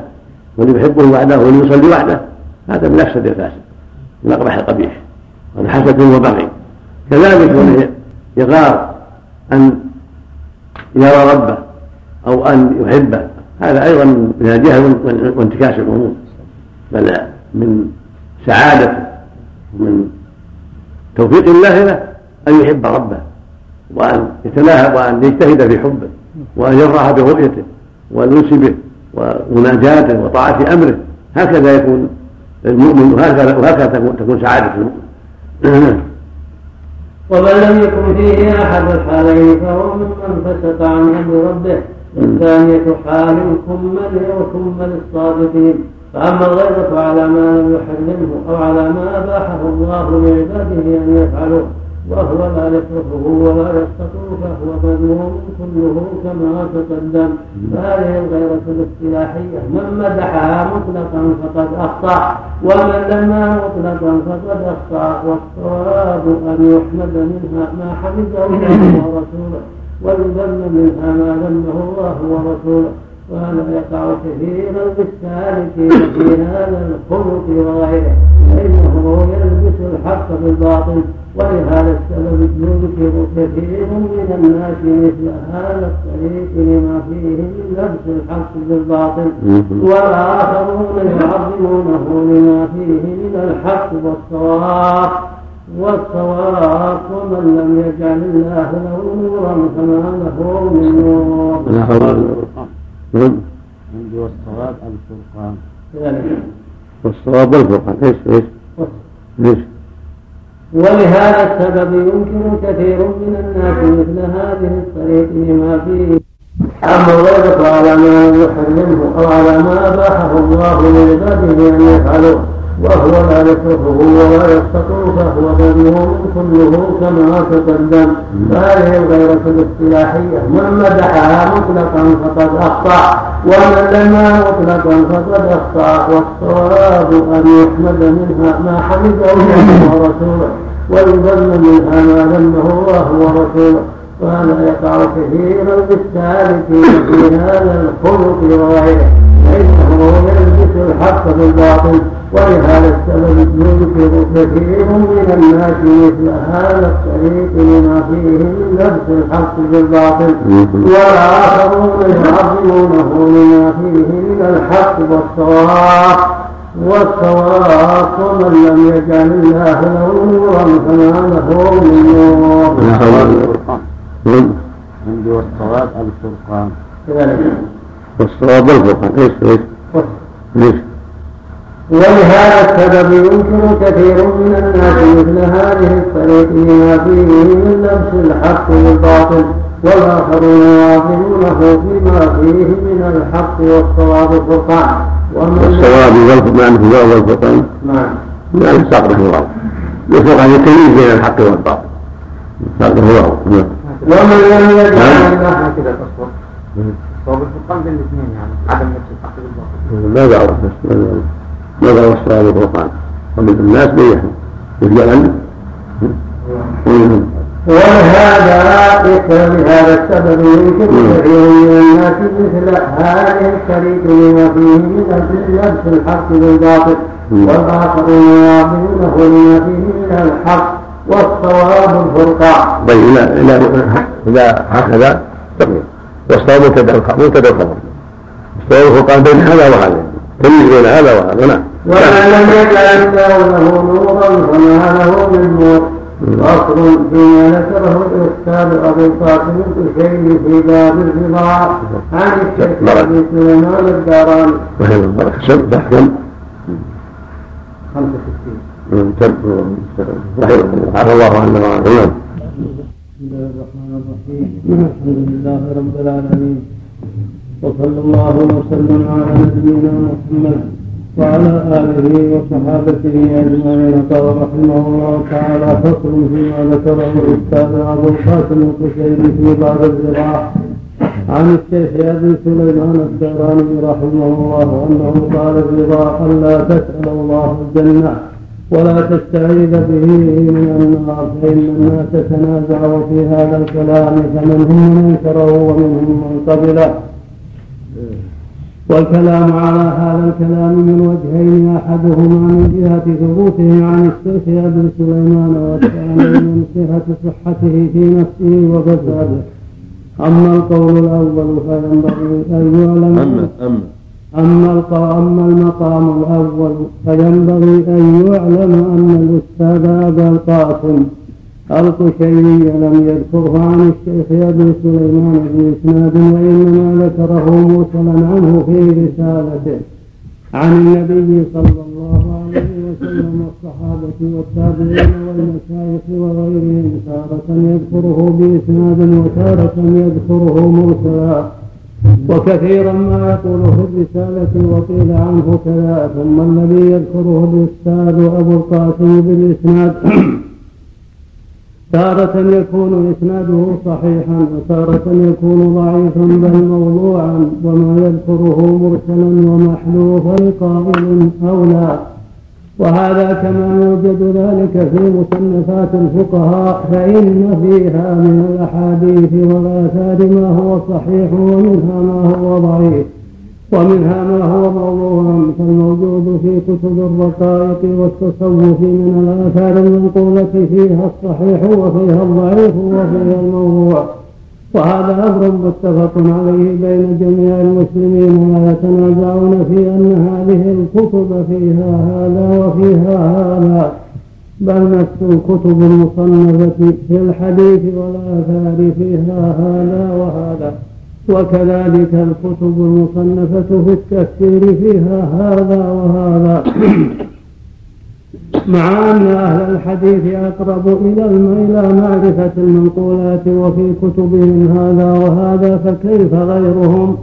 وليحبه وحده وليصلي وحده هذا من أفسد الفاسد من اقبح القبيح. هذا حسد وبغي. كذلك يغار أن يرى ربه أو أن يحبه. هذا أيضا من الجهل وانتكاس الأمور. بل من سعادته ومن توفيق الله له أن يحب ربه وأن يتناهى وأن يجتهد في حبه وأن يفرح برؤيته والانس به ومناجاته وطاعة أمره. هكذا يكون المؤمن وهكذا وهكذا تكون تكون سعادة المؤمن. (clears throat) ومن لم يكن فيه أحد الحالين فهو ممن فسق عن أمر ربه. والثانية حال كمل وكمل الصادقين فأما الغيرة على ما لم يحرمه أو على ما أباحه الله لعباده أن يفعلوه. وهو لا يتركه ولا يسقطه فهو مذموم كله كما تقدم. فهذه الغيرة الاصطلاحية. من مدحها مطلقا فقد أخطأ ومن لما مطلقا فقد أخطأ. والصواب أن يحمد منها ما حمده الله ورسوله ويذم منها ما ذمه الله ورسوله. وهذا يقع كثيرا بالسالكين في هذا الخلق وغيره؟ فإنه يلبس الحق بالباطل. ولهذا السبب يذكر كثير من الناس مثل هذا الطريق لما فيه من لبس الحق بالباطل والآخرون يعظمونه لما فيه من الحق والصواب والصواب ومن لم يجعل الله له نورا فما له من نور. عندي والصواب الفرقان. والصواب والفرقان إيش إيش؟ ليش؟ ولهذا السبب يمكن كثير من الناس مثل هذه الطريق لما فيه. أما الغيرة على ما يحرمه أو على ما أباحه الله لعباده أن يفعلوه. وهو لا يكرهه ولا يسقطه فهو مذموم كله كما تقدم. فهذه الغيرة الاصطلاحية. من مدحها مطلقا فقد أخطأ ومن لما مطلقا فقد أخطأ. والصواب أن يحمد منها ما حمده الله ورسوله ويذم منها ما ذمه الله ورسوله. وهذا يقع كثيرا بالسالكين في هذا الخلق وغيره. فإنه يلبس الحق بالباطل. ولهذا السبب يذكر كثير من الناس مثل هذا الطريق لما فيه من لبس الحق بالباطل. والآخرون يعظمونه لما فيه من الحق والصواب. والصواب ومن لم يجعل الله له نورا فما له من نور. عندي والصواب الفرقان. والصواب والفرقان إيش إيش؟ ليش؟ ولهذا السبب ينكر كثير من الناس مثل هذه الطريق لما فيه من لبس الحق بالباطل والآخرون يواظبونه فيما فيه من الحق والصواب الفرقان والصواب والفرقان والفرقان نعم. يعني ساقط الله والفرقان التمييز بين الحق والباطل. ساقط الله نعم. ومن لم يجعل الله كذا تصور صواب الفرقان بين الاثنين يعني عدم نفس الحق بالباطل. ماذا عرف ماذا عرف ماذا هو الصواب والفرقان ومن الناس بيحهم يجعل ولهذا يكثر بهذا السبب يمكن كثير من الناس مثل هذه الشريك لما فيه من لبس الحق بالباطل والآخرون يعطونه لما فيه من الحق والصواب الفرقان. طيب إذا إذا هكذا تقول والصواب مبتدأ مبتدأ الخبر الصواب الفرقان بين هذا وهذا. تمييز بين هذا وهذا. نعم. ومن لم يجعل له نورا فما له من نور. فصل فيما ذكره الاستاذ ابو القاسم الكشيري في باب الرضا عن الشيخ ابي سليمان الداراني. رحمه الله كسب تحكم 65 رحمه الله. عفى الله عنه. وعنه بسم الله الرحمن الرحيم. الحمد لله رب العالمين. وصلى الله وسلم على نبينا محمد. وعلى آله وصحابته أجمعين. قال رحمه الله تعالى فصل فيما ذكره الأستاذ أبو القاسم القشيري في بعض الزراعة عن الشيخ أبي سليمان الداراني رحمه الله أنه قال الرضا ألا تسأل الله الجنة ولا تستعيذ به من النار فإن الناس تنازعوا في هذا الكلام فمنهم من أنكره ومنهم من قبله. والكلام على هذا الكلام من وجهين أحدهما من جهة ثبوته عن الشيخ أبي سليمان والثاني من جهه صحته في نفسه وفساده. أما القول الأول فينبغي أن يعلم. اما اما أما أما المقام الأول فينبغي أن يعلم أن الأستاذ أبا القاسم القشيري لم يذكره عن الشيخ أبي سليمان باسناد وإنما ذكره مرسلا عنه في رسالته عن النبي صلى الله عليه وسلم والصحابة والتابعين والمشايخ وغيرهم تارة يذكره بإسناد وتارة يذكره مرسلا. وكثيرا ما يقول في الرسالة وقيل عنه كذا ثم الذي يذكره الأستاذ أبو القاسم بالإسناد تارة يكون إسناده صحيحا وتارة يكون ضعيفا بل موضوعا وما يذكره مرسلا ومحذوفا لقائل أو لا. وهذا كما يوجد ذلك في مصنفات الفقهاء فإن فيها من الأحاديث والآثار ما هو صحيح ومنها ما هو ضعيف. ومنها ما هو موضوع كالموجود في كتب الرقائق والتصوف من الآثار المنقولة فيها الصحيح وفيها الضعيف وفيها الموضوع. وهذا أمر متفق عليه بين جميع المسلمين لا يتنازعون في أن هذه الكتب فيها هذا وفيها هذا بل نفس الكتب المصنفة في الحديث والآثار فيها هذا وهذا. وكذلك الكتب المصنفة في التفسير فيها هذا وهذا. (clears throat) مع أن أهل الحديث أقرب إلى إلى معرفة المنقولات وفي كتبهم هذا وهذا فكيف غيرهم؟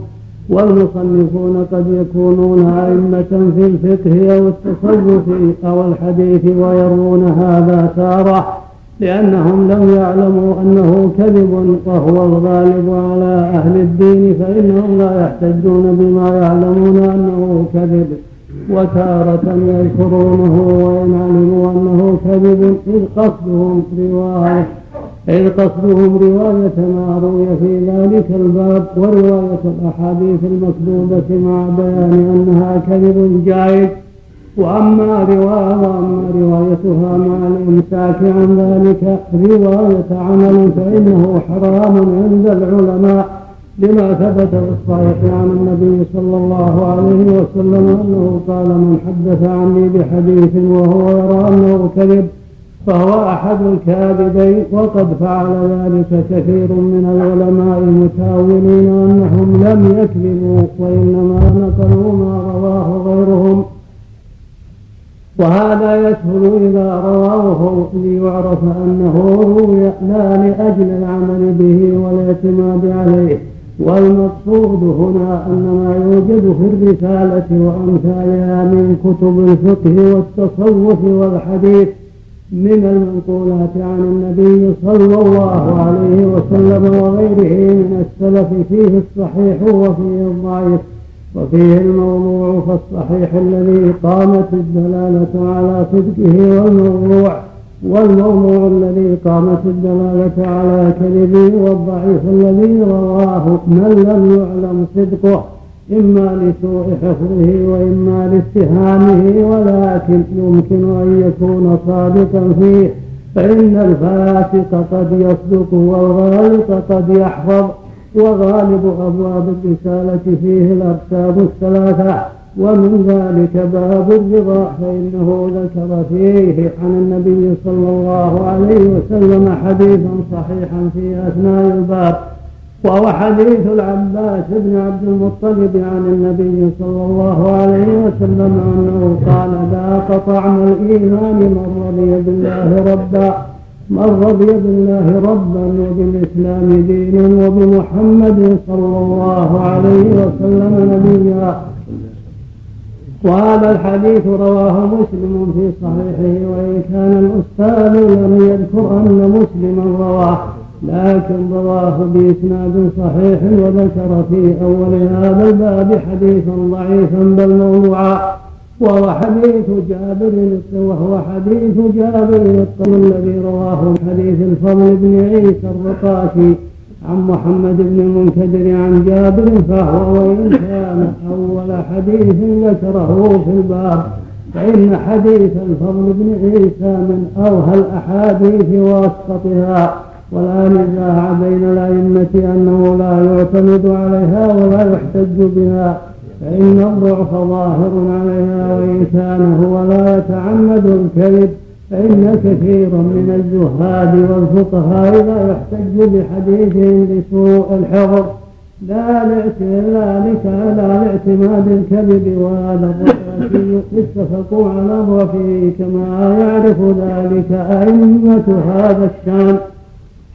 والمصنفون قد يكونون أئمة في الفقه أو التصوف أو الحديث ويرون هذا تارة. لأنهم لم يعلموا أنه كذب وهو الغالب على أهل الدين فإنهم لا يحتجون بما يعلمون أنه كذب وتارة يذكرونه وإن علموا أنه كذب إذ قصدهم رواية إذ قصدهم رواية ما روي في ذلك الباب ورواية الأحاديث المكذوبة مع بيان أنها كذب جائز وأما رواية وأما روايتها مع الإمساك عن ذلك رواية عمل فإنه حرام عند العلماء لما ثبت في الصحيح عن النبي صلى الله عليه وسلم أنه قال من حدث عني بحديث وهو يرى أنه كذب فهو أحد الكاذبين وقد فعل ذلك كثير من العلماء المتأولين أنهم لم يكذبوا وإنما نقلوا ما رواه غيرهم. وهذا يسهل إذا رواه ليعرف أنه روي لا لأجل العمل به والاعتماد عليه والمقصود هنا أن ما يوجد في الرسالة وأمثالها من كتب الفقه والتصوف والحديث من المنقولات عن النبي صلى الله عليه وسلم وغيره من السلف فيه الصحيح وفيه الضعيف. وفيه الموضوع فالصحيح الذي قامت الدلالة على صدقه والموضوع والموضوع الذي قامت الدلالة على كذبه والضعيف الذي رواه من لم يعلم صدقه إما لسوء حفظه وإما لاتهامه ولكن يمكن أن يكون صادقا فيه فإن الفاسق قد يصدق والغالط قد يحفظ. وغالب أبواب الرسالة فيه الأقسام الثلاثة. ومن ذلك باب الرضا فإنه ذكر فيه عن النبي صلى الله عليه وسلم حديثا صحيحا في أثناء الباب. وهو حديث العباس بن عبد المطلب عن النبي صلى الله عليه وسلم أنه قال ذاق طعم الإيمان من رضي بالله ربا. من رضي بالله ربا وبالإسلام دينا وبمحمد صلى الله عليه وسلم نبيا. وهذا الحديث رواه مسلم في صحيحه وإن كان الأستاذ لم يذكر أن مسلما رواه لكن رواه بإسناد صحيح وذكر في أول هذا الباب حديثا ضعيفا بل موضوعا. وهو حديث جابر وهو حديث جابر الذي رواه حديث الفضل بن عيسى الرقاشي عن محمد بن المنكدر عن جابر فهو وإن كان أول حديث ذكره في الباب فإن حديث الفضل بن عيسى من أوهى الأحاديث وأسقطها ولا نزاع بين الأئمة أنه لا يعتمد عليها ولا يحتج بها فإن الضعف ظاهر عليها وإن كان هو لا يتعمد الكذب فإن كثيرا من الزهاد والفقهاء لا يحتج بحديثهم بسوء الحفظ لا لذلك على الاعتماد الكذب وهذا الرأسي اتفقوا على ضعفه كما يعرف ذلك أئمة هذا الشام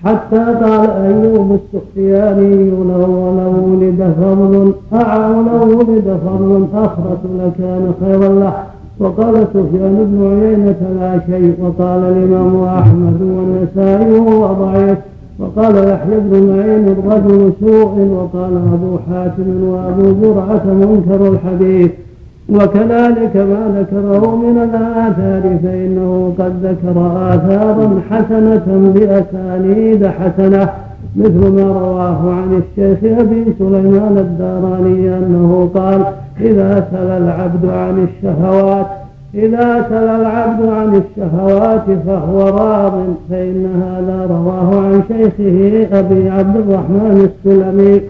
حتى قال أيوب السختياني لو ولو ولد فضل ولو ولد فضل أخرة لكان خيرا له. وقال سفيان بن عيينة لا شيء. وقال الإمام أحمد والنسائي وهو ضعيف. وقال يحيى بن معين الرجل سوء. وقال أبو حاتم وأبو زرعة منكر الحديث. وكذلك ما ذكره من الآثار فإنه قد ذكر آثارا حسنة بأسانيد حسنة مثل ما رواه عن الشيخ أبي سليمان الداراني أنه قال إذا سل العبد عن الشهوات إذا سل العبد عن الشهوات فهو راض فإن هذا رواه عن شيخه أبي عبد الرحمن السلمي.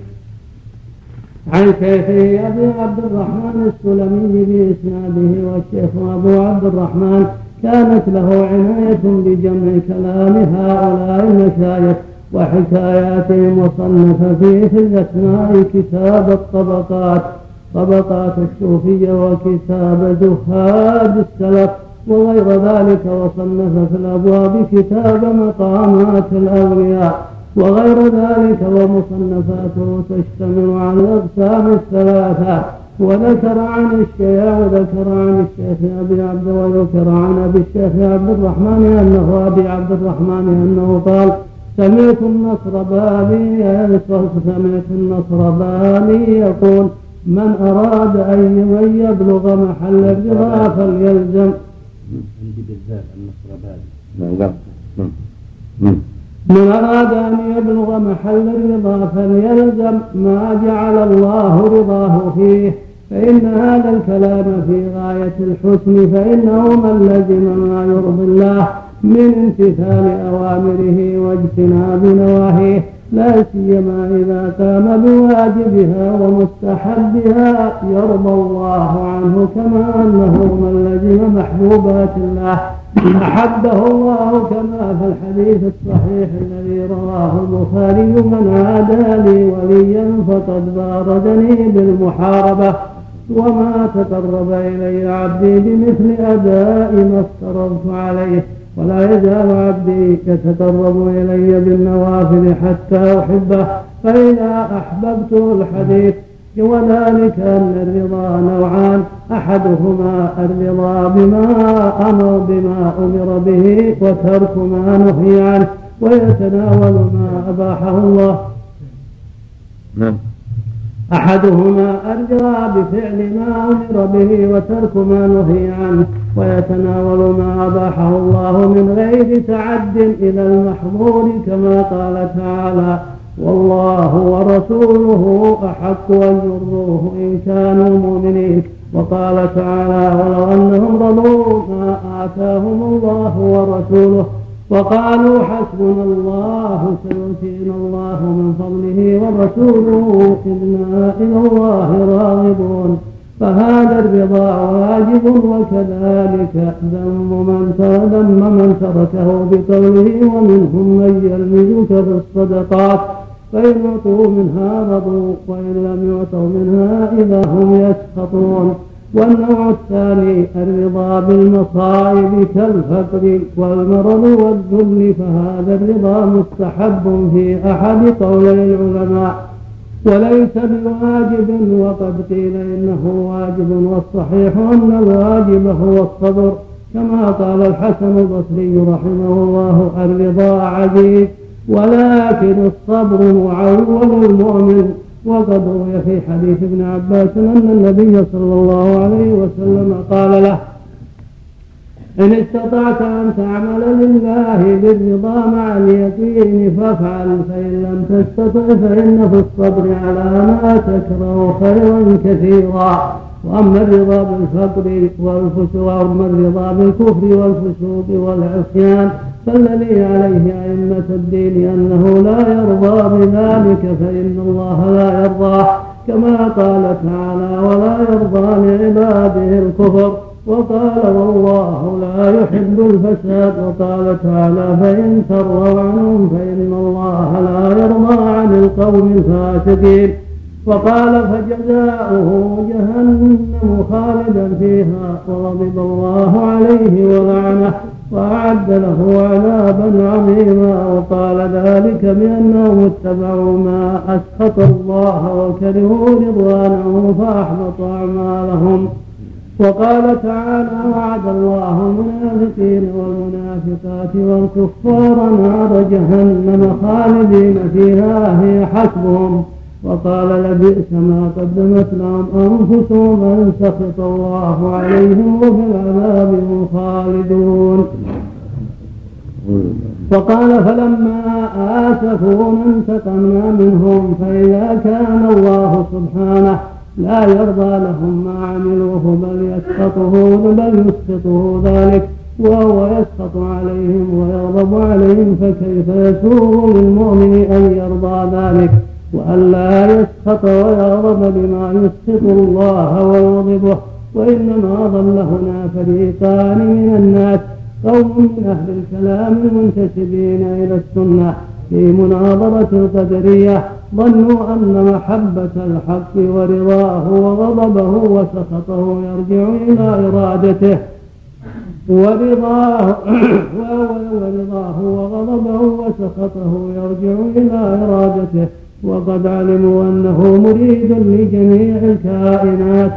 عن شيخه أبي عبد الرحمن السلمي بإسناده والشيخ أبو عبد الرحمن كانت له عناية بجمع كلام هؤلاء المشايخ وحكاياتهم وصنف فيه في الأسماء كتاب الطبقات طبقات الصوفية وكتاب زهاد السلف وغير ذلك وصنف في الأبواب كتاب مقامات الأولياء وغير ذلك ومصنفاته تشتمل على الأقسام الثلاثة. وذكر عن الشيخ وذكر عن الشيخ أبي عبد وذكر عن أبي الشيخ عبد الرحمن أنه أبي عبد الرحمن أنه قال سمعت النصر باني سمعت النصر باني. يقول من أراد أن يبلغ محل الرضا فليلزم. عندي بالذات النصر باني. نعم. من أراد أن يبلغ محل الرضا فليلزم ما جعل الله رضاه فيه فإن هذا الكلام في غاية الحسن فإنه من لزم ما يرضي الله من امتثال أوامره واجتناب نواهيه لا سيما إذا قام بواجبها ومستحبها يرضى الله عنه كما أنه من لزم محبوبات الله. أحبه الله كما في الحديث الصحيح الذي رواه البخاري من عادى لي وليا فقد باردني بالمحاربة وما تقرب إلي عبدي بمثل أداء ما افترضت عليه ولا يزال عبدي يتقرب إلي بالنوافل حتى أحبه فإذا أحببته الحديث وذلك أن الرضا نوعان. أحدهما الرضا بما أمر بما أمر به وترك ما نهي عنه ويتناول ما أباحه الله. نعم. أحدهما الرضا بفعل ما أمر به وترك ما نهي عنه ويتناول ما أباحه الله من غير تعد إلى المحظور كما قال تعالى والله ورسوله أحق أن يرضوه إن كانوا مؤمنين. وقال تعالى ولو أنهم رضوا ما آتاهم الله ورسوله وقالوا حسبنا الله سيؤتينا الله من فضله ورسوله إنا إلى الله راغبون. فهذا الرضا واجب وكذلك ذم من ذم من تركه بقوله ومنهم من يلمزك في الصدقات فإن أعطوا منها رضوا وإن لم يعطوا منها إذا هم يسخطون. والنوع الثاني الرضا بالمصائب كالفقر والمرض والذل فهذا الرضا مستحب في أحد قولي العلماء. وليس بواجب وقد قيل إنه واجب والصحيح أن الواجب هو الصبر. كما قال الحسن البصري رحمه الله الرضا عزيز. ولكن الصبر معول المؤمن وقد روي في حديث ابن عباس أن النبي صلى الله عليه وسلم قال له إن استطعت أن تعمل لله بالرضا مع اليقين فافعل فإن لم تستطع فإن في الصبر على ما تكره خيرا كثيرا. وأما الرضا بالفقر والفسوق وأما الرضا بالكفر والفسوق والعصيان فالذي عليه أئمة الدين أنه لا يرضى بذلك فإن الله لا يرضاه كما قال تعالى ولا يرضى لعباده الكفر وقال والله لا يحب الفساد وقال تعالى فإن تروا عنهم فإن الله لا يرضى عن القوم الفاسقين وقال فجزاؤه جهنم خالدا فيها وغضب الله عليه ولعنه. وأعد له عذابا عظيما وقال ذلك بأنهم اتبعوا ما أسخط الله وكرهوا رضوانه فأحبط أعمالهم. وقال تعالى وعد الله المنافقين والمنافقات والكفار نار جهنم خالدين فيها هي حسبهم. وقال لبئس ما قدمت لهم أنفسهم أن سخط الله عليهم وفي العذاب هم خالدون. وقال فلما آسفونا انتقمنا منهم فإذا كان الله سبحانه لا يرضى لهم ما عملوه بل يسخطه بل يسخطه ذلك وهو يسخط عليهم ويغضب عليهم فكيف يسوغ للمؤمن أن يرضى ذلك؟ وألا يسخط ويغضب بما يسخط الله ويغضبه وإنما ضل هنا فريقان من الناس قوم من أهل الكلام المنتسبين إلى السنة في مناظرة القدرية ظنوا أن محبة الحق ورضاه وغضبه وسخطه يرجع إلى إرادته. ورضاه (coughs) ورضاه وغضبه وسخطه يرجع إلى إرادته. وقد علموا أنه مريد لجميع الكائنات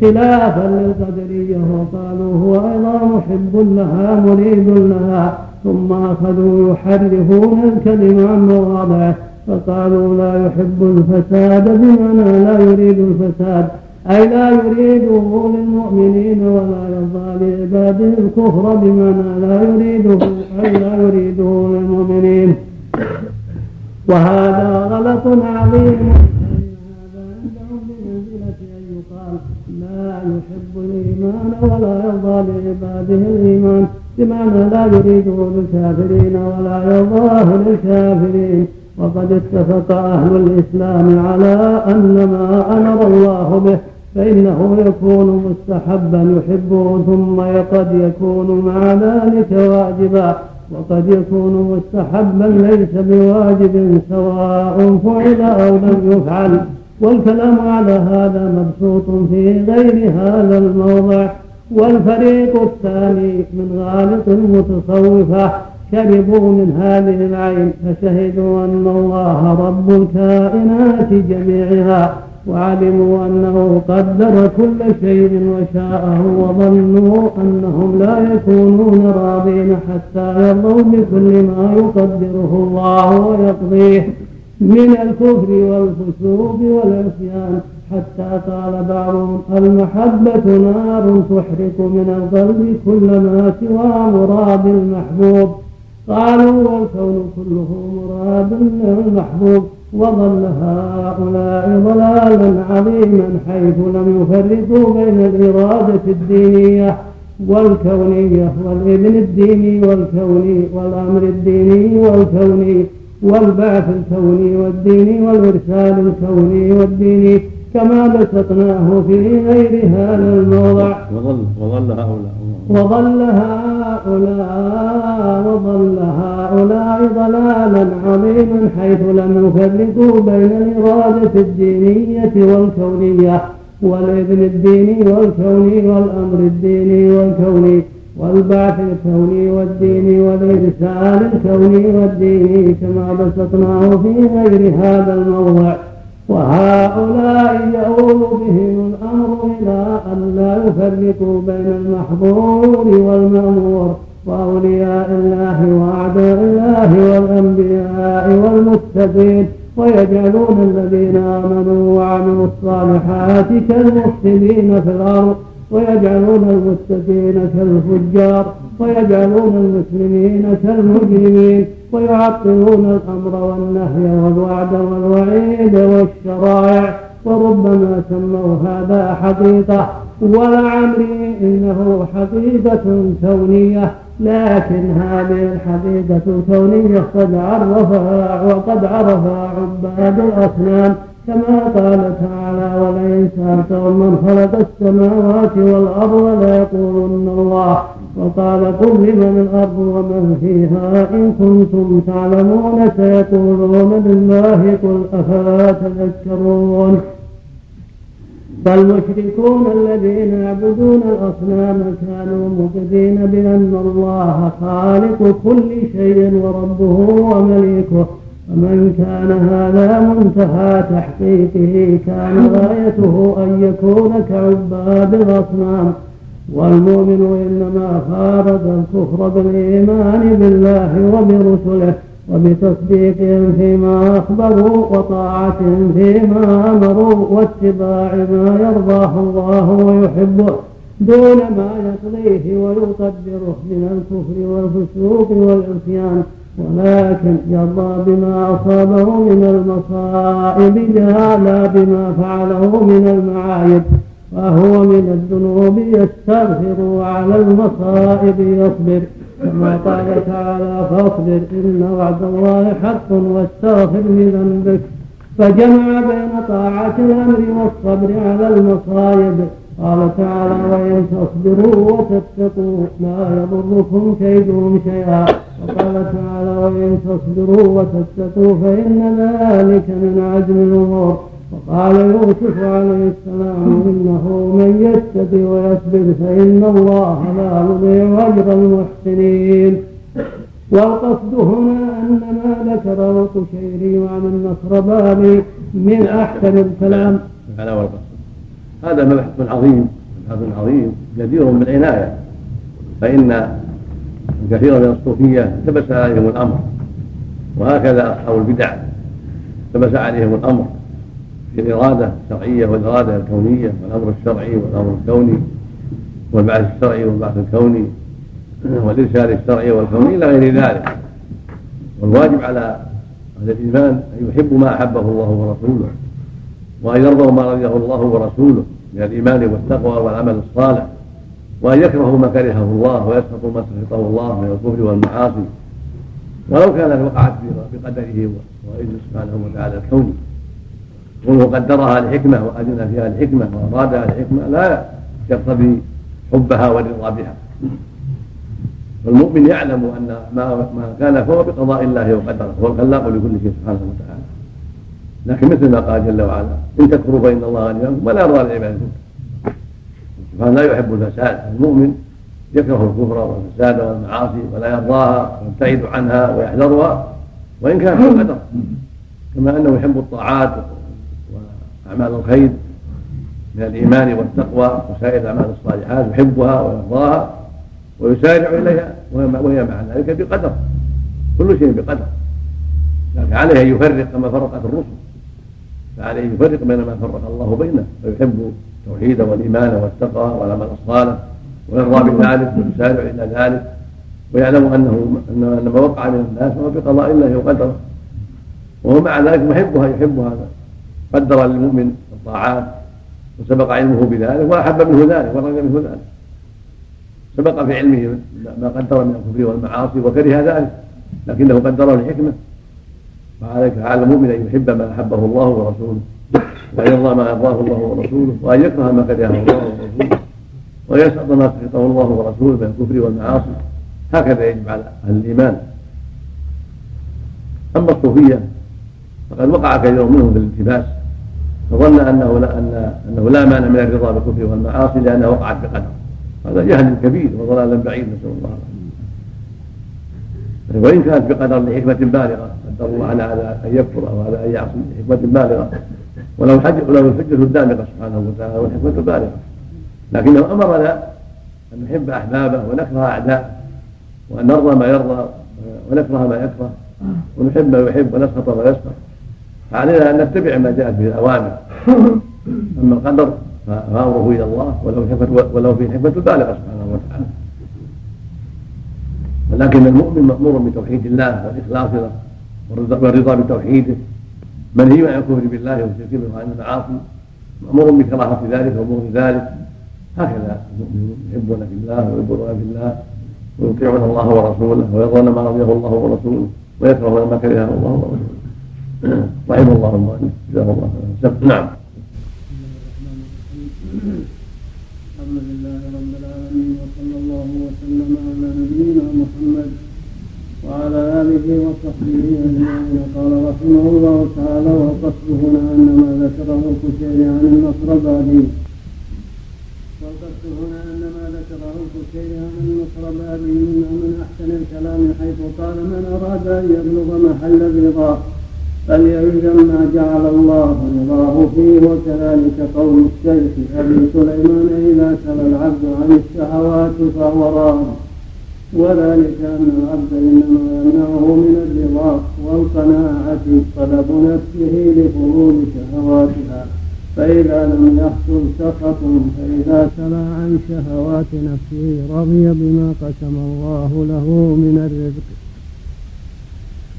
خلافا للقدرية وقالوا هو أيضا محب لها مريد لها ثم أخذوا يحرفون الكلم عن مواضعه فقالوا لا يحب الفساد بمعنى لا يريد الفساد أي لا يريده للمؤمنين ولا يرضى لعباده الكفر بمعنى لا يريده أي لا يريده للمؤمنين وهذا غلط عظيم هذا عندهم أن يقال لا يحب الإيمان ولا يرضى لعباده الإيمان بمعنى لا يريده للكافرين ولا يرضاه للكافرين. وقد اتفق أهل الإسلام على أن ما أمر الله به فإنه يكون مستحبا يحبه ثم قد يكون مع ذلك واجبا. وقد يكون مستحبا ليس بواجب سواء فعل أو لم يفعل والكلام على هذا مبسوط في غير هذا الموضع. والفريق الثاني من غالط المتصوفة شربوا من هذه العين فشهدوا أن الله رب الكائنات جميعها. وعلموا أنه قدر كل شيء وشاءه وظنوا أنهم لا يكونون راضين حتى يرضوا بكل ما يقدره الله ويقضيه من الكفر والفسوق والعصيان. حتى قال بعضهم المحبة نار تحرق من القلب كل ما سوى مراد المحبوب. قالوا والكون كله مراد المحبوب وضل هؤلاء ضلالا عظيما حيث لم يفرقوا بين الإرادة الدينية والكونية والإبن الديني والكوني والأمر الديني والكوني والبعث الكوني والديني والإرسال الكوني والديني كما بسطناه في غير هذا الموضع. وظل وظل هؤلاء وضل هؤلاء وضل هؤلاء ضلالا عظيما حيث لم يفرقوا بين الإرادة الدينية والكونية والإذن الديني والكوني والأمر الديني والكوني والبعث الكوني والديني والإرسال الكوني والديني كما بسطناه في غير هذا الموضع. وهؤلاء يؤول بهم الأمر إلى أن لا يفرقوا بين المحظور والمأمور وأولياء الله وأعداء الله والأنبياء والمتقين ويجعلون الذين آمنوا وعملوا الصالحات كالمفسدين في الأرض ويجعلون المتقين كالفجار. ويجعلون المسلمين كالمجرمين ويعطلون الأمر والنهي والوعد والوعيد والشرائع وربما سموا هذا حقيقة ولعمري إنه حقيقة كونية لكن هذه الحقيقة الكونية قد عرفها وقد عرفها عباد الأصنام كما قال تعالى ولئن سألتهم من خلق السماوات والأرض ليقولن الله وقال قل لمن الأرض ومن فيها إن كنتم تعلمون سيقولون لله قل أفلا تذكرون فالمشركون الذين يعبدون الأصنام كانوا مؤمنين بأن الله خالق كل شيء وربه ومليكه. ومن كان هذا منتهى تحقيقه كان غايته أن يكون كعباد الأصنام. والمؤمن إنما فارق الكفر بالإيمان بالله وبرسله وبتصديقهم فيما أخبروا وطاعتهم فيما أمروا واتباع ما يرضاه الله ويحبه دون ما يقضيه ويقدره من الكفر والفسوق والعصيان ولكن يرضى بما أصابه من المصائب لا بما فعله من المعايب. وهو من الذنوب يستغفر وعلى المصائب يصبر. كما قال تعالى فاصبر إن وعد الله حق واستغفر لذنبك. فجمع بين طاعة الأمر والصبر على المصائب. قال تعالى وإن تصبروا وتتقوا لا يضركم كيدهم شيئا. وقال تعالى وإن تصبروا وتتقوا فإن ذلك من عزم الأمور. وقال يوسف عليه السلام إنه من يتقي ويصبر فإن الله لا يضيع أجر المحسنين. والقصد هنا أن ما ذكره القشيري وعن النصر بابي من أحسن الكلام. هذا هو هذا مبحث عظيم مبحث عظيم جدير بالعناية فإن كثيرا من الصوفية التبس عليهم الأمر وهكذا أصحاب البدع التبس عليهم الأمر. في الإرادة الشرعية والإرادة الكونية والأمر الشرعي والأمر الكوني والبعث الشرعي والبعث الكوني والإرشاد الشرعي والكوني إلى غير ذلك. والواجب على أهل الإيمان أن يحبوا ما أحبه الله ورسوله وأن يرضوا ما رضيه الله ورسوله من الإيمان والتقوى والعمل الصالح وأن يكرهوا ما كرهه الله ويسخطوا ما سخطه الله من الكفر والمعاصي. ولو كانت وقعت بقدره وإذن سبحانه وتعالى الكوني. كونه قدرها لحكمه واذن فيها لحكمه وارادها لحكمه لا يقتضي حبها والرضا بها والمؤمن يعلم أن ما ما كان فهو بقضاء الله وقدره هو الخلاق لكل شيء سبحانه وتعالى. لكن مثل ما قال جل وعلا إن تكفروا فإن الله غني عنكم ولا يرضى لعبادكم سبحانه لا يحب الفساد. المؤمن يكره الكفر والفساد والمعاصي ولا يرضاها ويبتعد عنها ويحذرها وإن كان في القدر كما أنه يحب الطاعات واعمال الخير من الإيمان والتقوى وسائر الاعمال الصالحات يحبها ويرضاها ويسارع إليها وهي مع ذلك بقدر كل شيء بقدر. لكن عليه أن يفرق كما فرقت الرسل فعليه أن يفرق بين ما فرق الله بينه فيحب التوحيد والإيمان والتقوى والعمل الصالح ويرضى بذلك ويسارع إلى ذلك ويعلم أنه ان ما وقع من الناس هو بقضاء الله وقدره وهو مع ذلك محبها يحب هذا قدر للمؤمن الطاعات وسبق علمه بذلك وأحب منه ذلك ورضي منه ذلك. سبق في علمه ما قدر من الكفر والمعاصي وكره ذلك لكنه قدره لحكمة. وعليك على المؤمن أن يحب ما أحبه الله ورسوله وأن يرضى ما أرضاه الله ورسوله وأن يكره ما كرهه الله ورسوله ويسعد ما سخطه الله ورسوله من الكفر والمعاصي. هكذا يجب على أهل الإيمان. أما الصوفية فقد وقع كثير منهم في الالتباس. فظن أنه لا أن أنه لا مانع من الرضا بالكفر والمعاصي لانها وقعت بقدر هذا جهل كبير وضلال بعيد نسأل الله. العافيه وإن كانت بقدر لحكمة بالغة قدر الله على أن يكفر أو هذا أن يعصي لحكمه بالغة. ولو حج ولو الحجة الدامغة سبحانه وتعالى والحكمة البالغة. لكنه أمرنا أن نحب أحبابه ونكره أعداءه وأن نرضى ما يرضى ونكره ما يكره. ونحب ما يحب ونسخط ما يسخط. فعلينا أن نتبع ما جاءت به الأوامر. (laughs) أما القدر فامره إلى الله ولو حكمه ولو في حكمة بالغه سبحانه وتعالى. ولكن المؤمن مأمور بتوحيد الله والإخلاص له والرضا بتوحيده. منهي عن الكفر بالله والشرك به وعن المعاصي. مأمور بكراهة ذلك وأمور ذلك. هكذا المؤمنون يحبون في الله ويبغضون في الله ويطيعون الله ورسوله ويرضون ما رضيه الله ورسوله ويكرهون ما كرهه الله ورسوله. رحم الله المؤلف جزاه الله خيرا. نعم الحمد لله رب العالمين وصلى الله وسلم على نبينا محمد وعلى آله وصحبه أجمعين. قال رحمه الله تعالى والقصد هنا ان ما ذكره الكشيري عن النصرباني والقصد هنا ان ما ذكره الكشيري عن النصرباني من أحسن الكلام حيث قال من أراد أن يبلغ محل الرضا فليلزم ما جعل الله رضاه فيه وكذلك قول الشيخ أبي سليمان إذا سأل العبد عن الشهوات فهو راض. وذلك أن العبد إنما يمنعه من الرضا والقناعة طلب نفسه لفضول شهواتها. فإذا لم يحصل سخط فإذا سمع عن شهوات نفسه رضي بما قسم الله له من الرزق.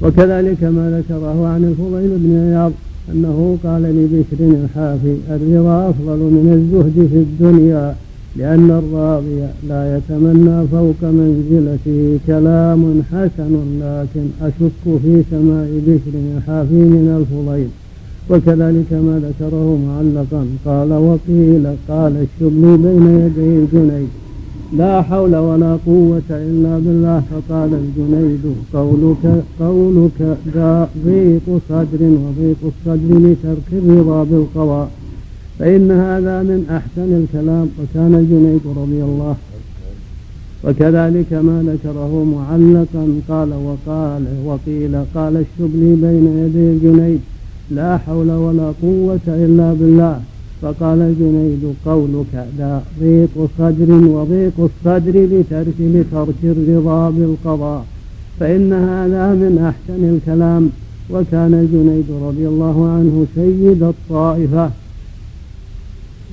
وكذلك ما ذكره عن الفضيل بن عياض أنه قال لبشر الحافي الرضا أفضل من الزهد في الدنيا لأن الراضي لا يتمنى فوق منزلته كلام حسن لكن أشك في سماع بشر الحافي من الفضيل. وكذلك ما ذكره معلقا قال وقيل قال الشبل بين يدي الجنيد. لا حول ولا قوة إلا بالله فقال الجنيد قولك قولك ضيق صدر وضيق الصدر لترك الرضا بالقضاء فإن هذا من أحسن الكلام. وكان الجنيد رضي الله وكذلك ما ذكره معلقا قال وقال وقيل قال الشبلي بين يدي الجنيد لا حول ولا قوة إلا بالله. فقال الجنيد قولك لا ضيق صدر وضيق الصدر لترك لترك الرضا بالقضاء فإن هذا من أحسن الكلام. وكان الجنيد رضي الله عنه سيد الطائفة.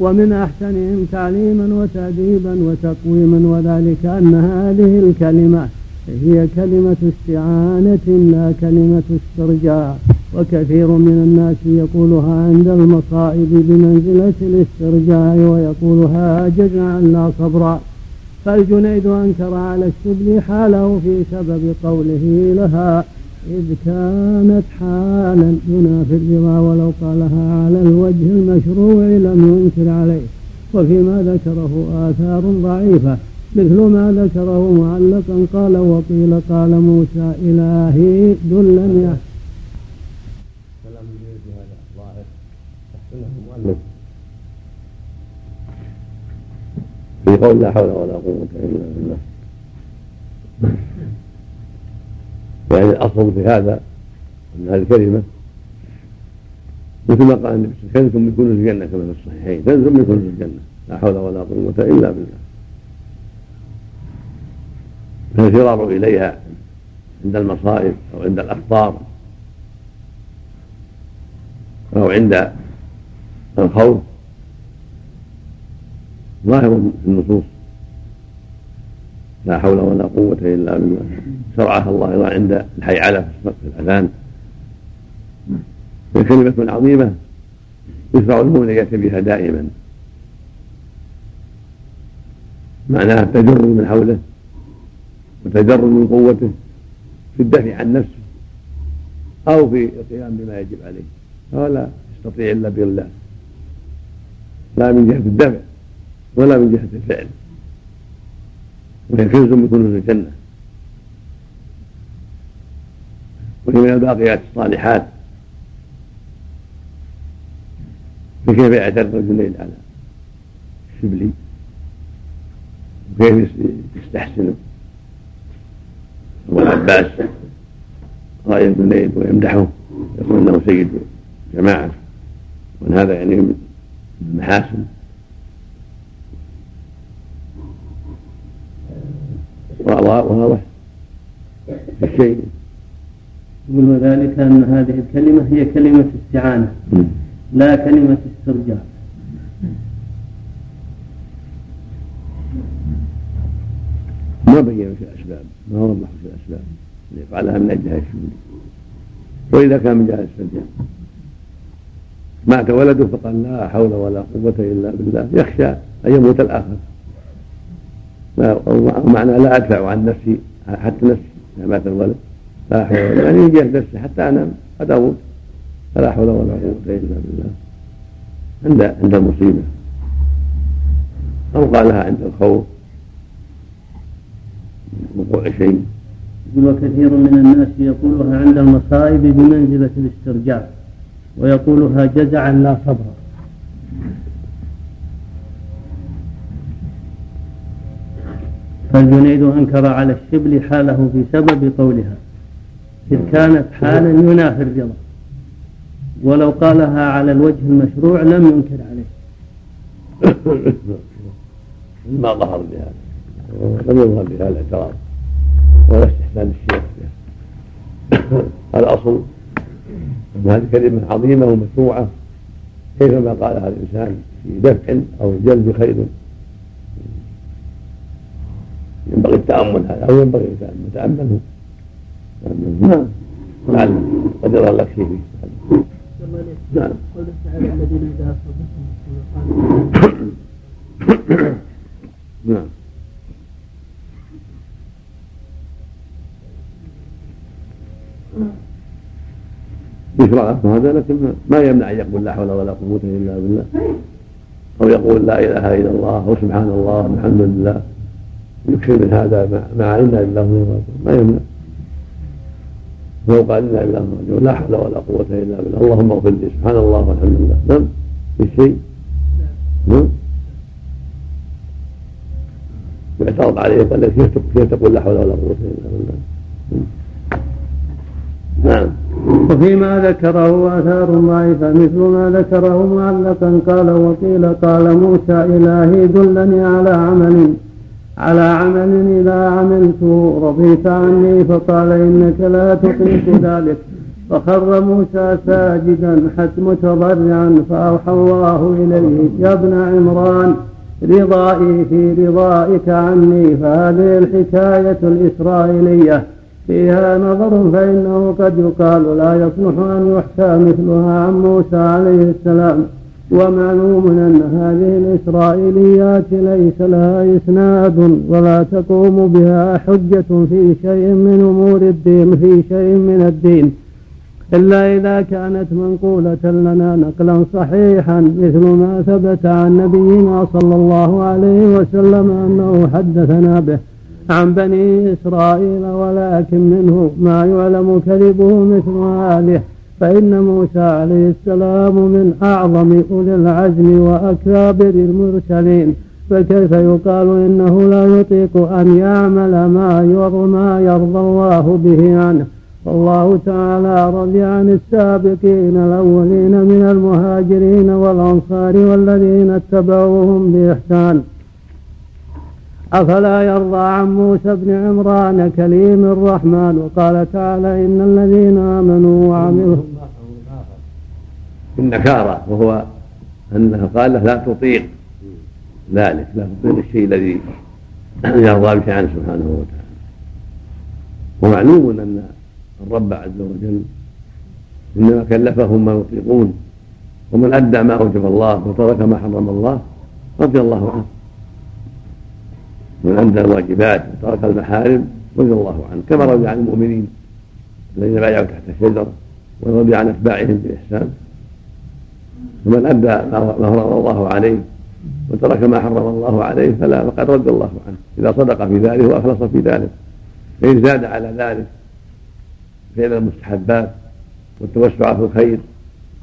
ومن أحسنهم تعليما وتأديبا وتقويما وذلك أن هذه الكلمة هي كلمة استعانة لا كلمة استرجاع وكثير من الناس يقولها عند المصائب بمنزلة الاسترجاع ويقولها جزعا لا صبرا. فالجنيد أنكر على السبل حاله في سبب قوله لها إذ كانت حالا ينافي الرضا ولو قالها على الوجه المشروع لم ينكر عليه. وفيما ذكره آثار ضعيفة مثل ما ذكره معلقا قال وقيل قال موسى إلهي دلني في هذا ظاهر يحسنه المؤلف في قول لا حول ولا قوة إلا بالله. يعني الأصل في هذا أن هذه الكلمة مثل ما قال النبي صلى الله عليه وسلم كنوز الجنة كما في الصحيحين كنز من كنوز الجنة لا حول ولا قوة إلا بالله. فالفرار إليها عند المصائب أو عند الأخطار أو عند الخوف. ظاهر في النصوص. لا حول ولا قوة إلا بالله. شرعها الله أيضا عند الحيعلة في الأذان هي كلمة عظيمة يشرع المؤمن بها دائما. معناها التجرد من حوله وتجرد من قوته في الدفع عن نفسه أو في القيام بما يجب عليه. فهو لا يستطيع إلا بالله. لا من جهة الدفع. ولا من جهة الفعل. وهي كنز من كنوز الجنة. وهي من الباقيات الصالحات. فكيف يعترض الجنين على الشبلي وكيف يستحسن ابو العباس رأي الجنيد ويمدحه. يقول إنه سيد جماعة. وان هذا يعني من المحاسن واضح؟ في الشيء. يقول وذلك أن هذه الكلمة هي كلمة استعانة لا كلمة استرجاع. ما بين في الأسباب ما وضح في الأسباب اللي يفعلها من أجل الشهود وإذا كان من جهة الاسترجاع مات ولده فقال لا حول ولا قوة إلا بالله. يخشى أن يموت الآخر. ومعنى لا أدفع عن نفسي حتى نفسي إذا مات الولد لا حول ولا يعني من جهة نفسي حتى أنام قد أموت. فلا حول ولا قوة إلا بالله. عند عند المصيبة. أو قالها عند الخوف. وقوع شيء. وكثير من الناس يقولها عند المصائب بمنزلة الاسترجاع ويقولها جزعا لا صبرا فالجنيد أنكر على الشبل حاله بسبب قولها إذ كانت حالا ينافي الرضا. ولو قالها على الوجه المشروع لم ينكر عليه. ما ظهر بهذا لم يظهر بهذا الاعتراض ولا استحسان الشيخ الأصل أن هذه كلمة عظيمة ومشروعة كيفما قالها الإنسان في دفع أو جلب خير. ينبغي التأمل هذا أو ينبغي الانسان يتامله نعم. لعل قد يرى لك فيه نعم. الذين اذا نعم يشرع له هذا لكن ما يمنع أن يقول لا حول ولا قوة إلا بالله. أو يقول لا إله إلا الله أو سبحان الله والحمد لله. يكثر من هذا مع إنا لله ما يمنع. لو قال إنا لله لا حول ولا قوة إلا بالله. اللهم اغفر لي. سبحان الله والحمد لله. نعم. في شيء؟ نعم. يعترض عليه قال كيف تقول لا حول ولا قوة إلا بالله. نعم. وفيما ذكره آثار ضعيفة مثل ما ذكره معلقا قال وقيل قال موسى إلهي دلني على عمل. على عمل إذا عملته رضيت عني فقال إنك لا تطيق ذلك. فخر موسى ساجدا حتى متضرعا فأوحى الله إليه يا ابن عمران رضائي في رضائك عني فهذه الحكاية الإسرائيلية فيها نظر فإنه قد يقال لا يصلح أن يحكى مثلها عن موسى عليه السلام. ومعلوم أن هذه الإسرائيليات ليس لها إسناد ولا تقوم بها حجة في شيء من أمور الدين في شيء من الدين. إلا إذا كانت منقولة لنا نقلا صحيحا مثل ما ثبت عن نبينا صلى الله عليه وسلم أنه حدثنا به عن بني إسرائيل ولكن منه ما يعلم كذبه مثل هذه. فإن موسى عليه السلام من أعظم أولي العزم وأكابر المرسلين فكيف يقال إنه لا يطيق أن يعمل ما ما يرضى الله به عنه؟ والله تعالى رضي عن السابقين الأولين من المهاجرين والأنصار والذين اتبعوهم بإحسان. أفلا يرضى عن موسى بن عمران كليم الرحمن؟ وقال تعالى إن الذين آمنوا وعملوا النكارة وهو أنه قال له لا تطيق ذلك لا تطيق الشيء الذي يرضى به عنه سبحانه وتعالى. ومعلوم أن الرب عز وجل إنما كلفهم ما يطيقون ومن أدى ما أوجب الله وترك ما حرم الله رضي الله عنه. من أدى الواجبات وترك المحارم رضي الله عنه كما رضي عن المؤمنين الذين بايعوا تحت الشجرة ورضي عن أتباعهم بإحسان. ومن أدى ما فرض الله عليه وترك ما حرم الله عليه فلا فقد رد الله عنه. إذا صدق في ذلك وأخلص في ذلك. فإن زاد على ذلك فعل المستحبات والتوسع في الخير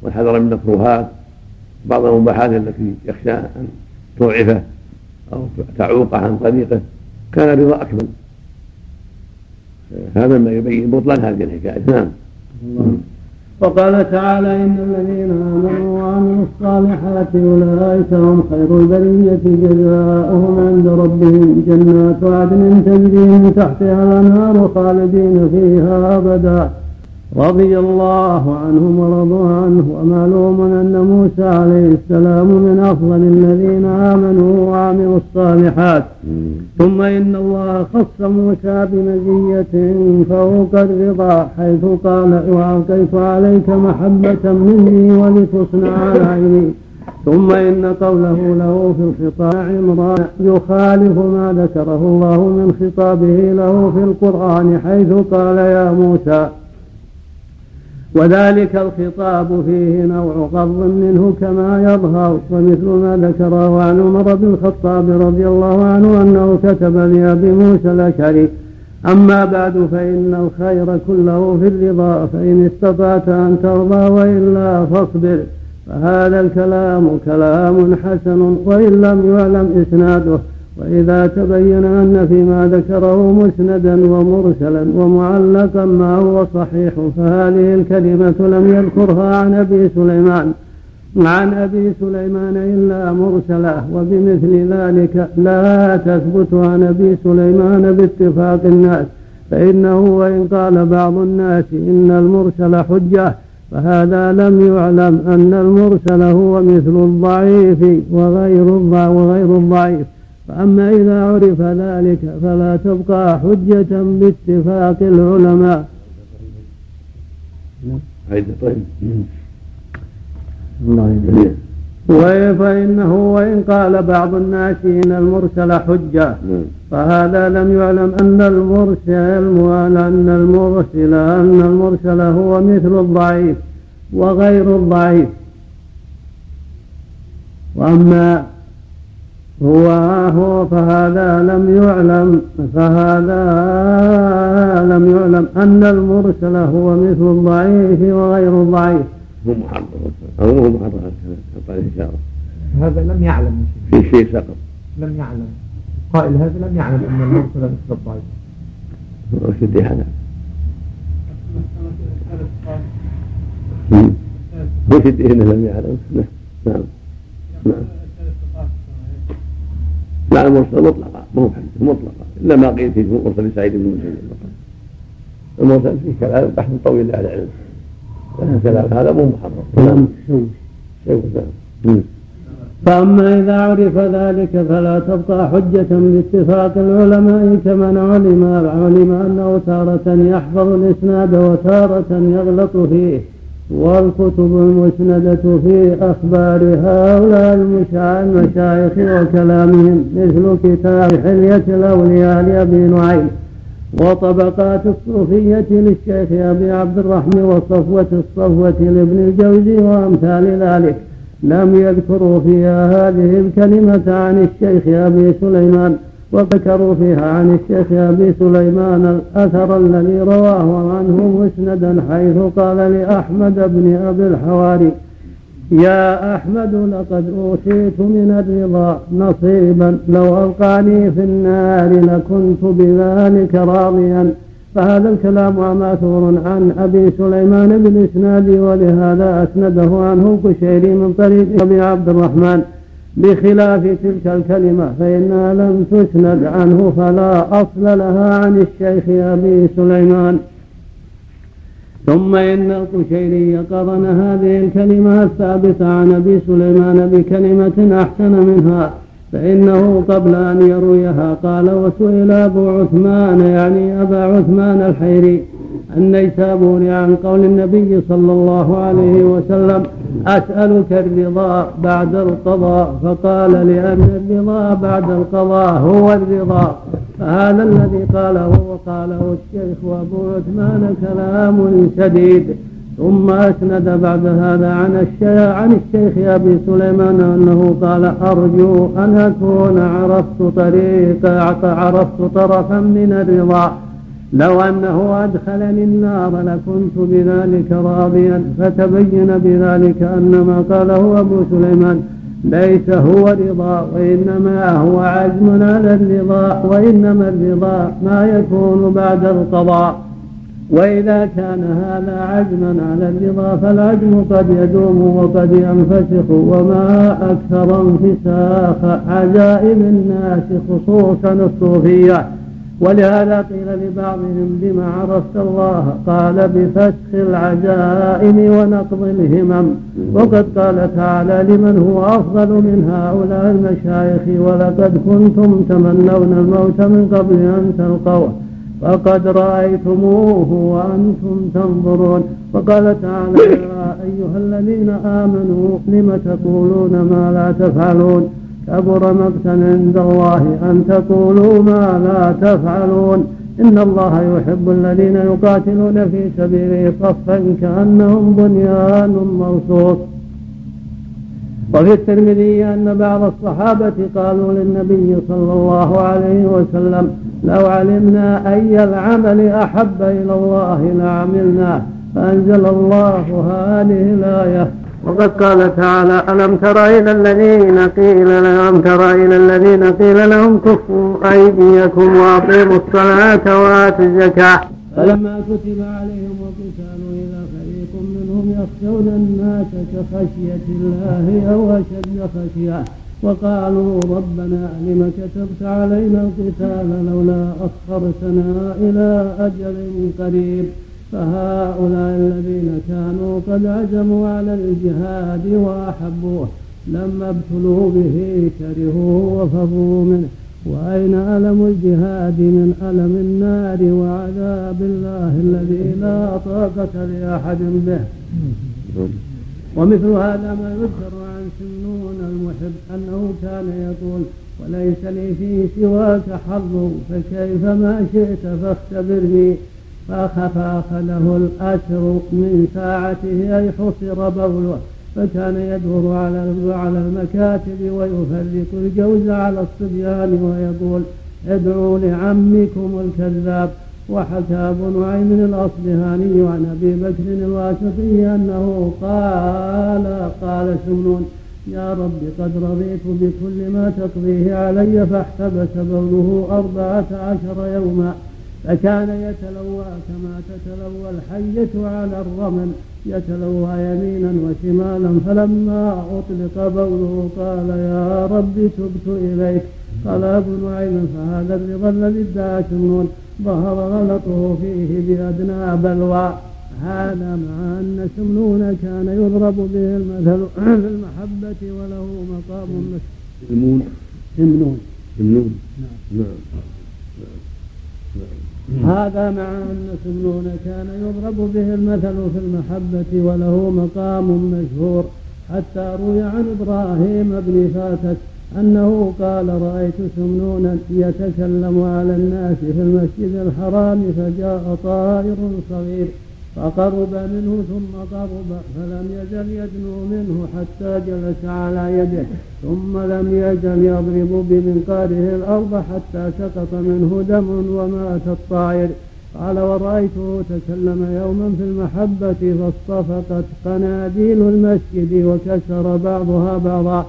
والحذر من المكروهات بعض المباحات التي يخشى أن توعفه أو تعوق عن طريقه كان الرضا أكمل هذا ما يبين بطلان هذه الحكاية. نعم. وقال تعالى إن الذين آمنوا وعملوا الصالحات أولئك هم خير البرية. جزاؤهم عند ربهم جنات عدن تجري من تحتها الأنهار خالدين فيها أبدا. رضي الله عنهم ورضوا عنه ومعلوم أن موسى عليه السلام من أفضل الذين آمنوا وعملوا الصالحات. ثم إن الله خص موسى بمزية فوق الرضا حيث قال وألقيت عليك محبة مني ولتصنع على عيني. ثم إن قوله له في الخطاب عمران يخالف ما ذكره الله من خطابه له في القرآن حيث قال يا موسى وذلك الخطاب فيه نوع قرض منه كما يظهر ومثل ما ذكره عن عمر بن الخطاب رضي الله عنه أنه كتب لأبي موسى الأشعري أما بعد فإن الخير كله في الرضا فإن استطعت أن ترضى وإلا فاصبر فهذا الكلام كلام حسن وإن لم يعلم إسناده. وإذا تبين أن فيما ذكره مسندا ومرسلا ومعلقا ما هو صحيح فهذه الكلمة لم يذكرها عن أبي سليمان عن أبي سليمان إلا مرسلة وبمثل ذلك لا تثبت عن أبي سليمان باتفاق الناس فإنه وإن قال بعض الناس إن المرسل حجة فهذا لم يعلم أن المرسل هو مثل الضعيف وغير الضعيف. فأما إذا عرف ذلك فلا تبقى حجة باتفاق العلماء. طيب. فإنه وإن قال بعض الناس إن المرسل حجة فهذا لم يعلم أن المرسل أن المرسل أن المرسل هو مثل الضعيف وغير الضعيف. وأما هو هو فهذا لم يعلم فهذا لم يعلم أن المرسل هو مثل الضعيف وغير الضعيف. هو محرم. هو محرم. قال إشارة هذا لم يعلم. في شيء سقط. لم يعلم. قائل هذا لم يعلم أن المرسل مثل الضعيف. وشد هذا وشد انه لم يعلم. نعم. نعم. لا المرسل مطلقا ما هو حديث مطلقا إلا ما قيل في مرسل سعيد بن مسيب المرسل فيه كلام بحث طويل لأهل العلم. كلام هذا مو محرم. نعم. فأما إذا عرف ذلك فلا تبقى حجة باتفاق العلماء كمن علم علم أنه تارة يحفظ الإسناد وتارة يغلط فيه. والكتب المسندة في أخبار هؤلاء المشايخ وكلامهم مثل كتاب حلية الأولياء لأبي نعيم وطبقات الصوفية للشيخ أبي عبد الرحمن وصفوة الصفوة لابن الجوزي وأمثال ذلك. لم يذكروا فيها هذه الكلمة عن الشيخ أبي سليمان. وذكروا فيها عن الشيخ أبي سليمان الأثر الذي رواه عنه مسندا حيث قال لأحمد بن أبي الحواري يا أحمد لقد أوتيت من الرضا نصيبا لو ألقاني في النار لكنت بذلك راضيا. فهذا الكلام ماثور عن أبي سليمان بالإسناد ولهذا أسنده عنه كشيري من طريق أبي عبد الرحمن. بخلاف تلك الكلمة فإنها لم تسند عنه فلا أصل لها عن الشيخ أبي سليمان. ثم إن القشيري قرن هذه الكلمة الثابتة عن أبي سليمان بكلمة أحسن منها فإنه قبل أن يرويها قال وسئل أبو عثمان يعني أبا عثمان الحيري. النيسابوري عن قول النبي صلى الله عليه وسلم أسألك الرضا بعد القضاء. فقال لأن الرضا بعد القضاء هو الرضا. فهذا الذي قاله وقاله الشيخ أبو عثمان كلام شديد. ثم أسند بعد هذا عن الشيخ, عن الشيخ أبي سليمان أنه قال أرجو أن أكون عرفت طريق عرفت طرفا من الرضا. لو أنه أدخلني النار لكنت بذلك راضيا فتبين بذلك أن ما قاله أبو سليمان ليس هو رضا وإنما هو عزم على الرضا وإنما الرضا ما يكون بعد القضاء. وإذا كان هذا عزما على الرضا فالعزم قد يدوم وقد ينفسخ وما أكثر انفساخ عجائب الناس خصوصا الصوفية. ولهذا قيل لبعضهم بما عرفت الله؟ قال بفسخ العجائب ونقض الهمم. وقد قال تعالى لمن هو أفضل من هؤلاء المشايخ ولقد كنتم تمنون الموت من قبل أن تلقوه. فقد رأيتموه وأنتم تنظرون. وقال تعالى يا أيها الذين آمنوا لم تقولون ما لا تفعلون؟ كبر مقتا عند الله أن تقولوا ما لا تفعلون. إن الله يحب الذين يقاتلون في سبيله صفا كأنهم بنيان مرصوص. وفي الترمذي أن بعض الصحابة قالوا للنبي صلى الله عليه وسلم لو علمنا أي العمل أحب إلى الله لعملناه. فأنزل الله هذه الآية. وقد قال تعالى ألم تر إلى الذين قيل لهم تر إلى الذين قيل لهم كفوا أيديكم وأقيموا الصلاة وآتوا الزكاة. فلما كتب عليهم القتال إذا فريق منهم يخشون الناس كخشية الله أو أشد خشية. وقالوا ربنا لم كتبت علينا القتال لولا أخرتنا إلى أجل قريب. فهؤلاء الذين كانوا قد عزموا على الجهاد وأحبوه لما ابتلوا به كرهوه وفروا منه. وأين ألم الجهاد من ألم النار وعذاب الله الذي لا طاقة لأحد به؟ ومثل هذا ما يذكر عن سنون المحب أنه كان يقول وليس لي فيه سواك حظ فكيف ما شئت فاختبرني؟ فأخف أخذه الأسر من ساعته أي حصر بوله فكان يدور على على المكاتب ويفرق الجوز على الصبيان ويقول ادعوا لعمكم الكذاب. وحكى ابو نعيم الأصبهاني عن أبي بكر الواسطي أنه قال قال سمنون يا رب قد رضيت بكل ما تقضيه علي فاحتبس بوله أربعة عشر يوما. فكان يتلوى كما تتلوى الحية على الرمل يتلوى يمينا وشمالا فلما أطلق بوله قال يا رب تبت إليك. قال أبو نعيم فهذا الرضا الذي ادعى شمنون ظهر غلطه فيه بأدنى بلوى. هذا مع أن سمنون كان يضرب به المثل في المحبة وله مقام سمنون سمنون سمنون نعم. نعم. هذا مع أن سمنون كان يضرب به المثل في المحبة وله مقام مشهور. حتى روي عن إبراهيم بن فاتك أنه قال رأيت سمنونا يتكلم على الناس في المسجد الحرام فجاء طائر صغير فقرب منه ثم قرب فلم يزل يدنو منه حتى جلس على يده ثم لم يزل يضرب بمنقاره الأرض حتى سقط منه دم ومات الطائر. قال ورأيته تكلم يوما في المحبة فاصطفقت قناديل المسجد وكسر بعضها بعضا.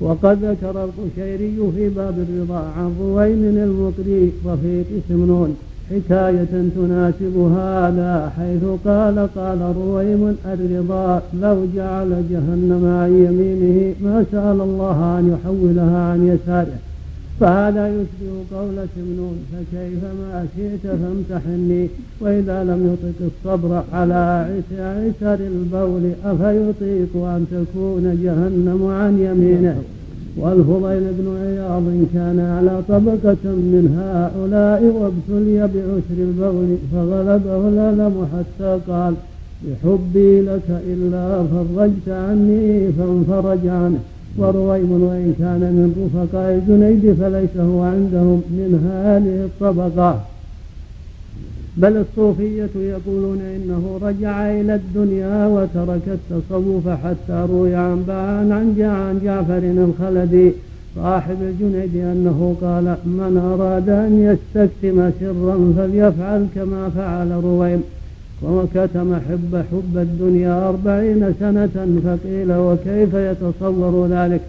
وقد ذكر القشيري في باب الرضا عن رويم المقري رفيق سمنون حكاية تناسب هذا حيث قال قال رويم الرضا لو جعل جهنم عن يمينه ما سأل الله أن يحولها عن يساره. فهذا يشبه قول سمنون فكيف ما شئت فامتحني وإذا لم يطق الصبر على عسر البول أفيطيق أن تكون جهنم عن يمينه. والفضيل بن عياض كان على طبقة من هؤلاء وابتلي بعسر البول فغلبه الألم حتى قال بحبي لك إلا فرجت عني فانفرج عنه. ورويم وإن كان من رفقاء الجنيد فليس هو عندهم من هذه الطبقة. بل الصوفية يقولون إنه رجع إلى الدنيا وترك التصوف حتى روي عن عن عن جعفر الخلدي صاحب الجنيد أنه قال من أراد أن يستكتم سرا فليفعل كما فعل رويم. وكتم حب حب الدنيا أربعين سنة فقيل وكيف يتصور ذلك؟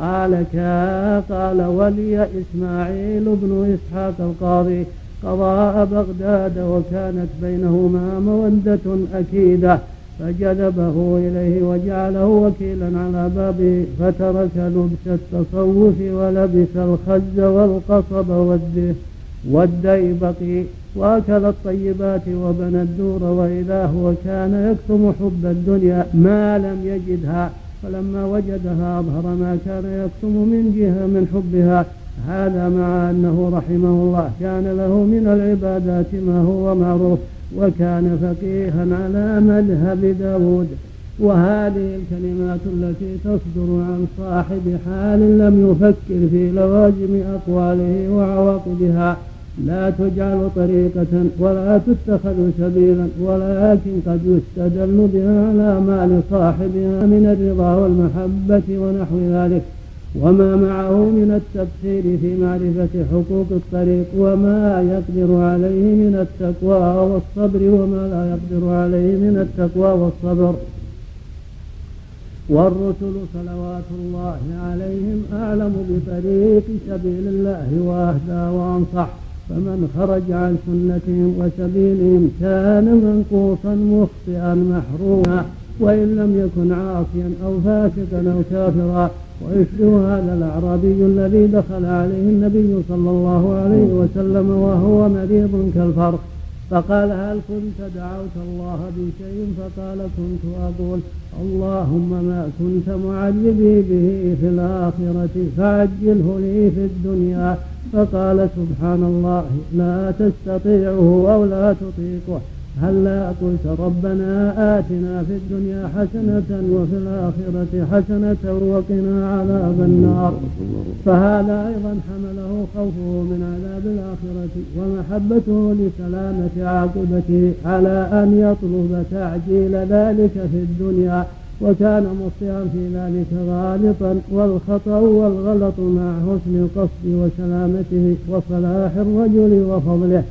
قال كا قال ولي إسماعيل بن إسحاق القاضي. قضاء بغداد وكانت بينهما مودة أكيدة فجذبه إليه وجعله وكيلا على بابه فترك لبس التصوف ولبس الخز والقصب والديبق وأكل الطيبات وبنى الدور وإذا هو كان يكتم حب الدنيا ما لم يجدها فلما وجدها أظهر ما كان يكتم من جهة من حبها. هذا مع أنه رحمه الله كان له من العبادات ما هو معروف وكان فقيها على مذهب داود. وهذه الكلمات التي تصدر عن صاحب حال لم يفكر في لوازم أقواله وعواقبها. لا تجعل طريقة ولا تتخذ سبيلا ولكن قد يستدل بها على ما لصاحبها من الرضا والمحبة ونحو ذلك. وما معه من التبصير في معرفة حقوق الطريق وما يقدر عليه من التقوى والصبر وما لا يقدر عليه من التقوى والصبر. والرسل صلوات الله عليهم أعلم بطريق سبيل الله وأهدى وأنصح. فمن خرج عن سنتهم وسبيلهم كان منقوصا مخطئا محروما. وإن لم يكن عاصيا أو فاسقا أو كافرا ويشبه هذا الأعرابي الذي دخل عليه النبي صلى الله عليه وسلم وهو مريض كالفرق. فقال هل كنت دعوت الله بشيء؟ فقال كنت أقول اللهم ما كنت معذبي به في الآخرة فعجله لي في الدنيا. فقال سبحان الله لا تستطيعه أو لا تطيقه. هلا قلت ربنا آتنا في الدنيا حسنة وفي الآخرة حسنة وقنا عذاب النار. فهذا أيضا حمله خوفه من عذاب الآخرة ومحبته لسلامة عاقبته على أن يطلب تعجيل ذلك في الدنيا. وكان مخطئا في ذلك غالطا والخطأ والغلط مع حسن القصد وسلامته وصلاح الرجل وفضله.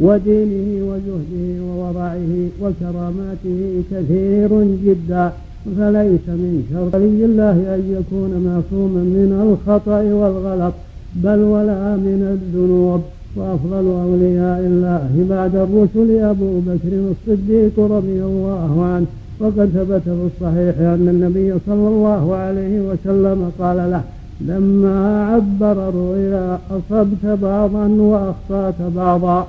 ودينه وزهده وورعه وكراماته كثير جدا فليس من شرط الله أن يكون معصوما من الخطأ والغلط بل ولا من الذنوب. وأفضل أولياء الله بعد الرسل أبو بكر الصديق رضي الله عنه. وقد ثبت في الصحيح أن النبي صلى الله عليه وسلم قال له لما عبر الرؤيا أصبت بعضا وأخطأت بعضا.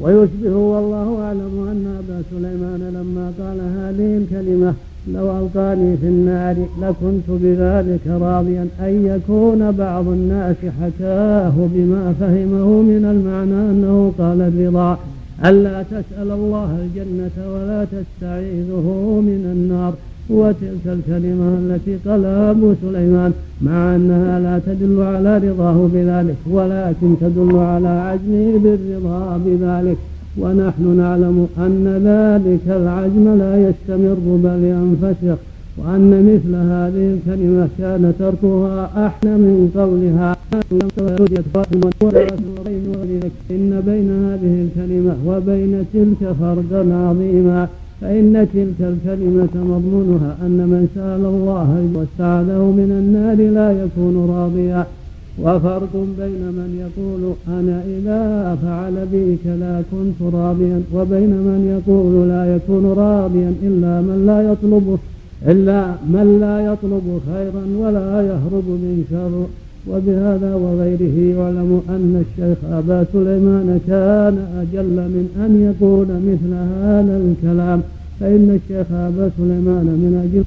ويشبه والله أعلم أن أبا سليمان لما قال هذه الكلمة لو ألقاني في النار لكنت بذلك راضيا أن يكون بعض الناس حكاه بما فهمه من المعنى أنه قال الرضا. ألا تسأل الله الجنة ولا تستعيذه من النار. وتلك الكلمة التي قالها أبو سليمان مع أنها لا تدل على رضاه بذلك ولكن تدل على عزمه بالرضا بذلك. ونحن نعلم أن ذلك العجم لا يستمر بل ينفسخ وأن مثل هذه الكلمة كان تركها أحلى من قولها. إن بين هذه الكلمة وبين تلك فرقا عظيما. فإن تلك الكلمة مضمونها أن من سأل الله واستعاذه من النار لا يكون راضيا. وفرق بين من يقول أنا إذا فعل بي كذا كنت راضيا وبين من يقول لا يكون راضيا إلا من لا يطلب إلا من لا يطلب خيرا ولا يهرب من شر. وبهذا وغيره يعلم أن الشيخ أبا سليمان كان أجل من أن يقول مثل هذا الكلام فإن الشيخ أبا سليمان من أجل